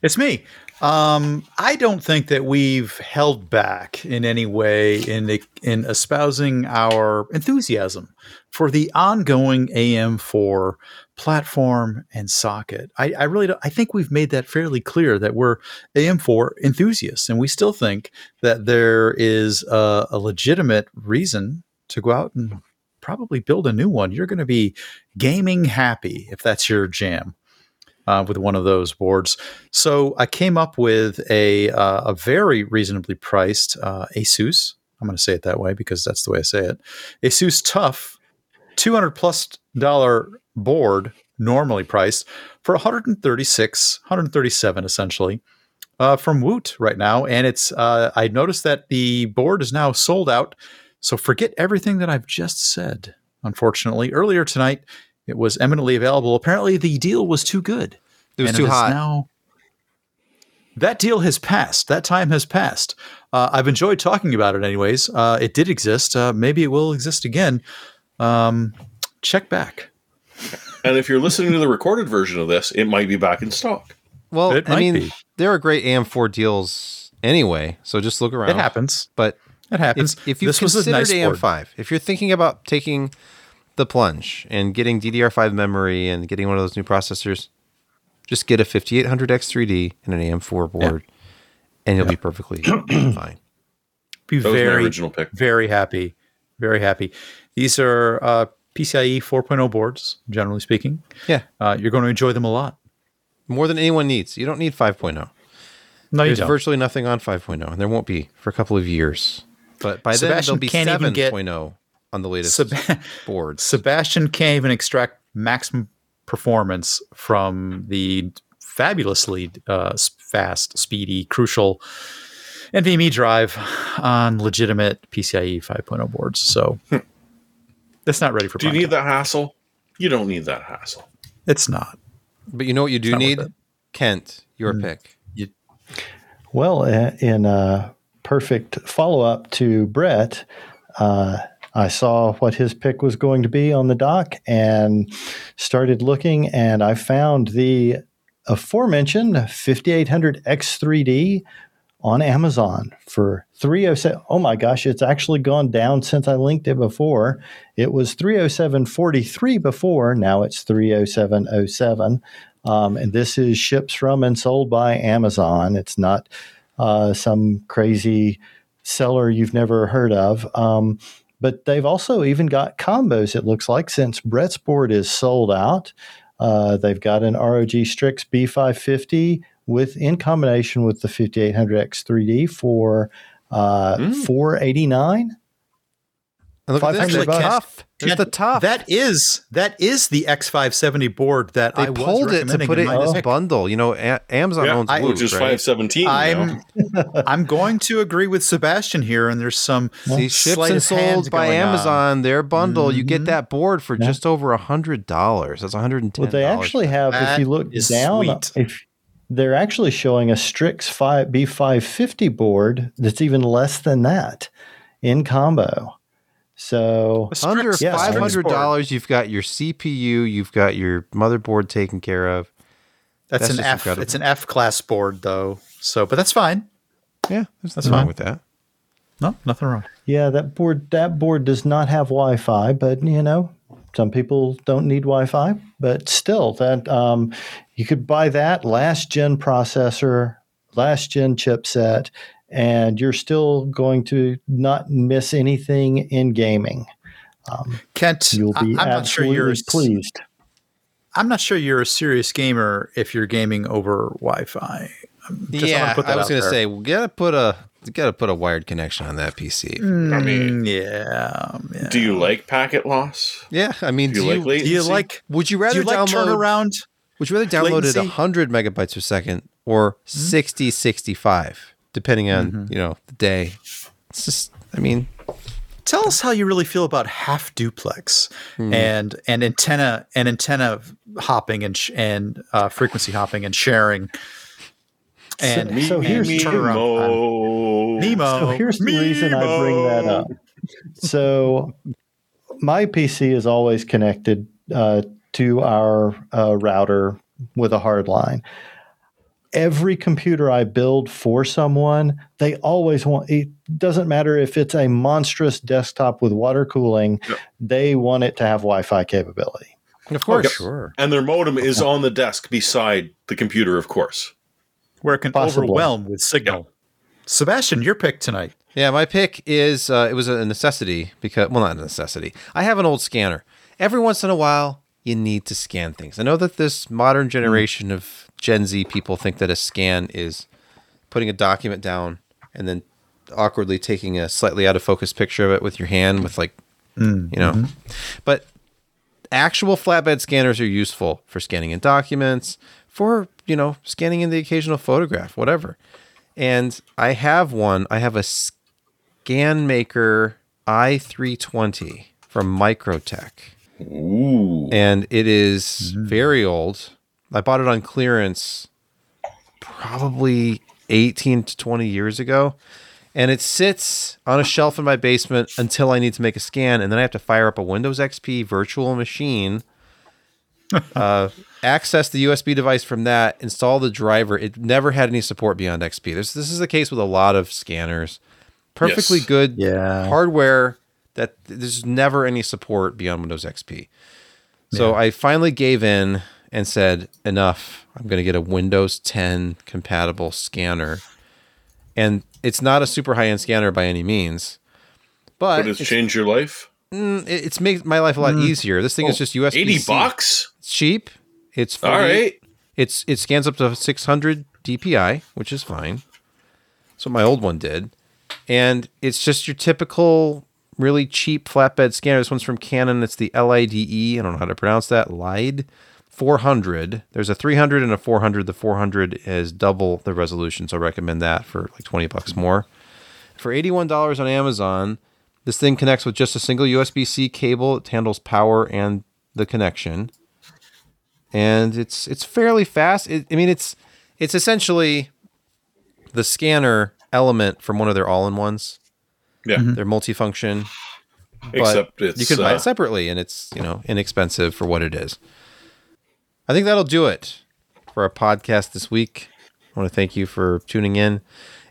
[SPEAKER 3] It's me. Um, I don't think that we've held back in any way in in espousing our enthusiasm for the ongoing AM4 platform and socket. I, I really don't, I think we've made that fairly clear that we're AM4 enthusiasts, and we still think that there is a, a legitimate reason to go out and probably build a new one. You're going to be gaming happy if that's your jam uh, with one of those boards. So I came up with a uh, a very reasonably priced uh, Asus. I'm going to say it that way because that's the way I say it. Asus TUF, 200 plus dollar board, normally priced for 136, 137 essentially. Uh, from Woot right now, and it's. Uh, I noticed that the board is now sold out. So forget everything that I've just said. Unfortunately, earlier tonight it was eminently available. Apparently, the deal was too good.
[SPEAKER 1] It was
[SPEAKER 3] and
[SPEAKER 1] too
[SPEAKER 3] is
[SPEAKER 1] hot.
[SPEAKER 3] Now, that deal has passed. That time has passed. Uh, I've enjoyed talking about it, anyways. Uh, it did exist. Uh, maybe it will exist again. Um, check back.
[SPEAKER 2] And if you're listening to the recorded version of this, it might be back in stock.
[SPEAKER 1] Well,
[SPEAKER 3] It
[SPEAKER 1] I
[SPEAKER 3] might
[SPEAKER 1] mean,
[SPEAKER 3] be.
[SPEAKER 1] there are great AM4 deals anyway, so just look around.
[SPEAKER 3] It happens.
[SPEAKER 1] But
[SPEAKER 3] It happens.
[SPEAKER 1] if, if you've
[SPEAKER 3] this was a
[SPEAKER 1] considered
[SPEAKER 3] nice board.
[SPEAKER 1] AM5, if you're thinking about taking the plunge and getting DDR5 memory and getting one of those new processors, just get a 5800X3D and an AM4 board, and you'll be perfectly (clears throat) fine.
[SPEAKER 3] be
[SPEAKER 2] That
[SPEAKER 3] very,
[SPEAKER 2] original pick.
[SPEAKER 3] very happy. Very happy. These are uh, PCIe 4.0 boards, generally speaking.
[SPEAKER 1] Yeah,
[SPEAKER 3] Uh, you're going to enjoy them a lot.
[SPEAKER 1] more than anyone needs. You don't need 5.0.
[SPEAKER 3] No, you
[SPEAKER 1] There's
[SPEAKER 3] don't.
[SPEAKER 1] virtually nothing on 5.0, and there won't be for a couple of years. But by
[SPEAKER 3] Sebastian
[SPEAKER 1] then, there'll be
[SPEAKER 3] can't even get-
[SPEAKER 1] 7.0 on the latest
[SPEAKER 3] Seb-
[SPEAKER 1] boards. (laughs)
[SPEAKER 3] Sebastian can't even extract maximum performance from the fabulously uh, fast, speedy, crucial NVMe drive on legitimate PCIe 5.0 boards. So that's not ready for.
[SPEAKER 2] Do you need
[SPEAKER 3] time.
[SPEAKER 2] that hassle? You don't need that hassle.
[SPEAKER 3] It's not.
[SPEAKER 1] But you know what you do need? Kent, your
[SPEAKER 3] Mm.
[SPEAKER 1] pick.
[SPEAKER 3] You,
[SPEAKER 4] Well, uh, in a perfect follow up to Brett, uh, I saw what his pick was going to be on the dock and started looking, and I found the aforementioned 5800 X3D on Amazon for 307. Oh my gosh, it's actually gone down since I linked it before. It was 307.43 before, now it's 307.07. Um, and this is ships from and sold by Amazon. It's not uh, some crazy seller you've never heard of. Um, but they've also even got combos, it looks like, since Brett's board is sold out. Uh, they've got an ROG Strix B550 with in combination with the 5800X3D for uh,
[SPEAKER 2] Mm.
[SPEAKER 4] 489
[SPEAKER 1] And look at this,
[SPEAKER 4] 500
[SPEAKER 1] the
[SPEAKER 4] bucks.
[SPEAKER 1] TUF. There's the TUF.
[SPEAKER 3] That is that is the X570 board that
[SPEAKER 1] they
[SPEAKER 3] I was
[SPEAKER 1] pulled it to put it in this
[SPEAKER 3] pick.
[SPEAKER 1] bundle. You know, A- Amazon
[SPEAKER 2] Yeah,
[SPEAKER 1] owns
[SPEAKER 3] I-
[SPEAKER 1] Woot,
[SPEAKER 2] which is
[SPEAKER 1] right?
[SPEAKER 2] 517.
[SPEAKER 3] I'm (laughs) I'm going to agree with Sebastian here, and there's some
[SPEAKER 1] See, ships and sold by
[SPEAKER 3] going on.
[SPEAKER 1] Amazon. Their bundle, you get
[SPEAKER 3] Mhm.
[SPEAKER 1] that board for
[SPEAKER 4] Yeah.
[SPEAKER 1] just over a hundred dollars. That's one hundred and ten.
[SPEAKER 4] Well, they actually have, if you look down,
[SPEAKER 3] sweet.
[SPEAKER 4] if they're actually showing a Strix 5 B550 board that's even less than that in combo. So,
[SPEAKER 1] under
[SPEAKER 3] Strix-
[SPEAKER 4] yeah,
[SPEAKER 1] five
[SPEAKER 3] Strix
[SPEAKER 1] hundred
[SPEAKER 3] board.
[SPEAKER 1] dollars. You've got your CPU, you've got your motherboard taken care of.
[SPEAKER 3] That's,
[SPEAKER 1] That's
[SPEAKER 3] an F.
[SPEAKER 1] incredible.
[SPEAKER 3] It's an F class board though. So, but that's fine.
[SPEAKER 1] Yeah, there's
[SPEAKER 3] That's
[SPEAKER 1] nothing wrong
[SPEAKER 3] fine.
[SPEAKER 1] with that.
[SPEAKER 3] No, nothing wrong.
[SPEAKER 4] yeah, that board that board does not have Wi-Fi, but you know, some people don't need Wi-Fi, but still that um, you could buy that last gen processor, last gen chipset and you're still going to not miss anything in gaming. Um,
[SPEAKER 3] Kent,
[SPEAKER 4] you'll be
[SPEAKER 3] I'm not sure
[SPEAKER 4] absolutely
[SPEAKER 3] you're
[SPEAKER 4] pleased.
[SPEAKER 3] I'm not sure you're a serious gamer if you're gaming over Wi-Fi. Just-
[SPEAKER 1] yeah,
[SPEAKER 3] put that
[SPEAKER 1] I was gonna say we gotta put a gotta put a wired connection on that PC.
[SPEAKER 2] I mean,
[SPEAKER 3] Mm, yeah, yeah.
[SPEAKER 2] do you like packet loss?
[SPEAKER 1] Yeah, I mean,
[SPEAKER 2] Do
[SPEAKER 1] do
[SPEAKER 2] you
[SPEAKER 1] you,
[SPEAKER 2] like?
[SPEAKER 3] Do you like?
[SPEAKER 1] would you
[SPEAKER 3] Do
[SPEAKER 1] rather
[SPEAKER 3] you like
[SPEAKER 1] download?
[SPEAKER 3] turnaround?
[SPEAKER 1] Would you rather download it 100 megabytes per second or 60, 65, depending on you know the day? It's just, I mean,
[SPEAKER 3] Tell us how you really feel about half duplex
[SPEAKER 1] Hmm.
[SPEAKER 3] and and antenna and antenna hopping and sh- and uh, frequency hopping and sharing. And
[SPEAKER 4] So- so here's-
[SPEAKER 3] and.
[SPEAKER 2] Nemo.
[SPEAKER 3] Nemo.
[SPEAKER 4] So here's the reason I bring that up. So my PC is always connected uh, to our uh, router with a hard line. Every computer I build for someone, they always want it doesn't matter if it's a monstrous desktop with water cooling,
[SPEAKER 2] Yep.
[SPEAKER 4] they want it to have Wi-Fi capability.
[SPEAKER 1] Of course.
[SPEAKER 3] Sure.
[SPEAKER 2] And their modem is on the desk beside the computer, of course.
[SPEAKER 3] Where it can
[SPEAKER 4] Possibly.
[SPEAKER 3] overwhelm with signal. Sebastian, your pick tonight.
[SPEAKER 1] Yeah, my pick is uh, it was a necessity because well, not a necessity. I have an old scanner. Every once in a while, you need to scan things. I know that this modern generation of Gen Z people think that a scan is putting a document down and then awkwardly taking a slightly out of focus picture of it with your hand with like mm, you know. Mm-hmm. But actual flatbed scanners are useful for scanning in documents, for, you know, scanning in the occasional photograph, whatever. And I have one. I have a ScanMaker i320 from Microtek.
[SPEAKER 2] Ooh.
[SPEAKER 1] And it is mm-hmm. very old. I bought it on clearance probably 18 to 20 years ago. And it sits on a shelf in my basement until I need to make a scan. And then I have to fire up a Windows XP virtual machine, (laughs) uh, access the USB device from that, install the driver. It never had any support beyond XP. This, this is the case with a lot of scanners. Perfectly
[SPEAKER 2] Yes.
[SPEAKER 1] good
[SPEAKER 4] Yeah.
[SPEAKER 1] hardware that there's never any support beyond Windows XP. So I finally gave in and said, enough. I'm going to get a Windows 10 compatible scanner. And it's not a super high end scanner by any means, but
[SPEAKER 2] Would it
[SPEAKER 1] it's,
[SPEAKER 2] changed your life?
[SPEAKER 1] mm, it- it's made my life a lot easier. This thing is just USB.
[SPEAKER 2] 80 bucks?
[SPEAKER 1] It's cheap. It's 40,
[SPEAKER 2] All right.
[SPEAKER 1] It's it scans up to 600 DPI, which is fine. That's what my old one did, and it's just your typical really cheap flatbed scanner. This one's from Canon. It's the LIDE. I don't know how to pronounce that. LIDE 400. There's a 300 and a 400. The 400 is double the resolution, so I recommend that for like 20 bucks more. For $81 on Amazon, this thing connects with just a single USB-C cable. It handles power and the connection and it's it's fairly fast. It, I mean, it's it's essentially the scanner element from one of their all-in-ones.
[SPEAKER 2] Yeah.
[SPEAKER 1] They're multifunction, but
[SPEAKER 2] Except it's
[SPEAKER 1] you can buy
[SPEAKER 2] uh,
[SPEAKER 1] it separately, and it's you know inexpensive for what it is. I think that'll do it for our podcast this week. I want to thank you for tuning in,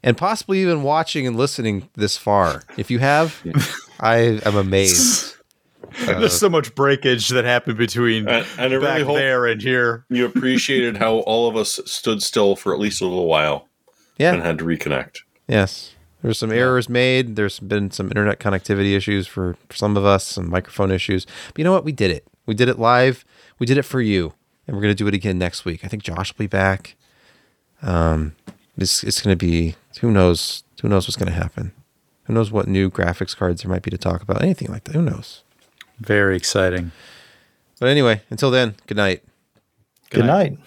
[SPEAKER 1] and possibly even watching and listening this far. If you have, (laughs) I am amazed. (laughs)
[SPEAKER 3] There's so much breakage that happened between
[SPEAKER 2] And- and I
[SPEAKER 3] back
[SPEAKER 2] really
[SPEAKER 3] there and here.
[SPEAKER 2] you appreciated how all of us stood still for at least a little while
[SPEAKER 1] Yeah,
[SPEAKER 2] and had to reconnect.
[SPEAKER 1] Yes. There's some errors made. There's been some internet connectivity issues for, for some of us, some microphone issues. But you know what? We did it. We did it live. We did it for you. And we're going to do it again next week. I think Josh will be back. Um, it's, it's going to be, who knows? Who knows what's going to happen? Who knows what new graphics cards there might be to talk about? Anything like that. Who knows?
[SPEAKER 3] Very exciting.
[SPEAKER 1] But anyway, until then, good night.
[SPEAKER 4] Good night.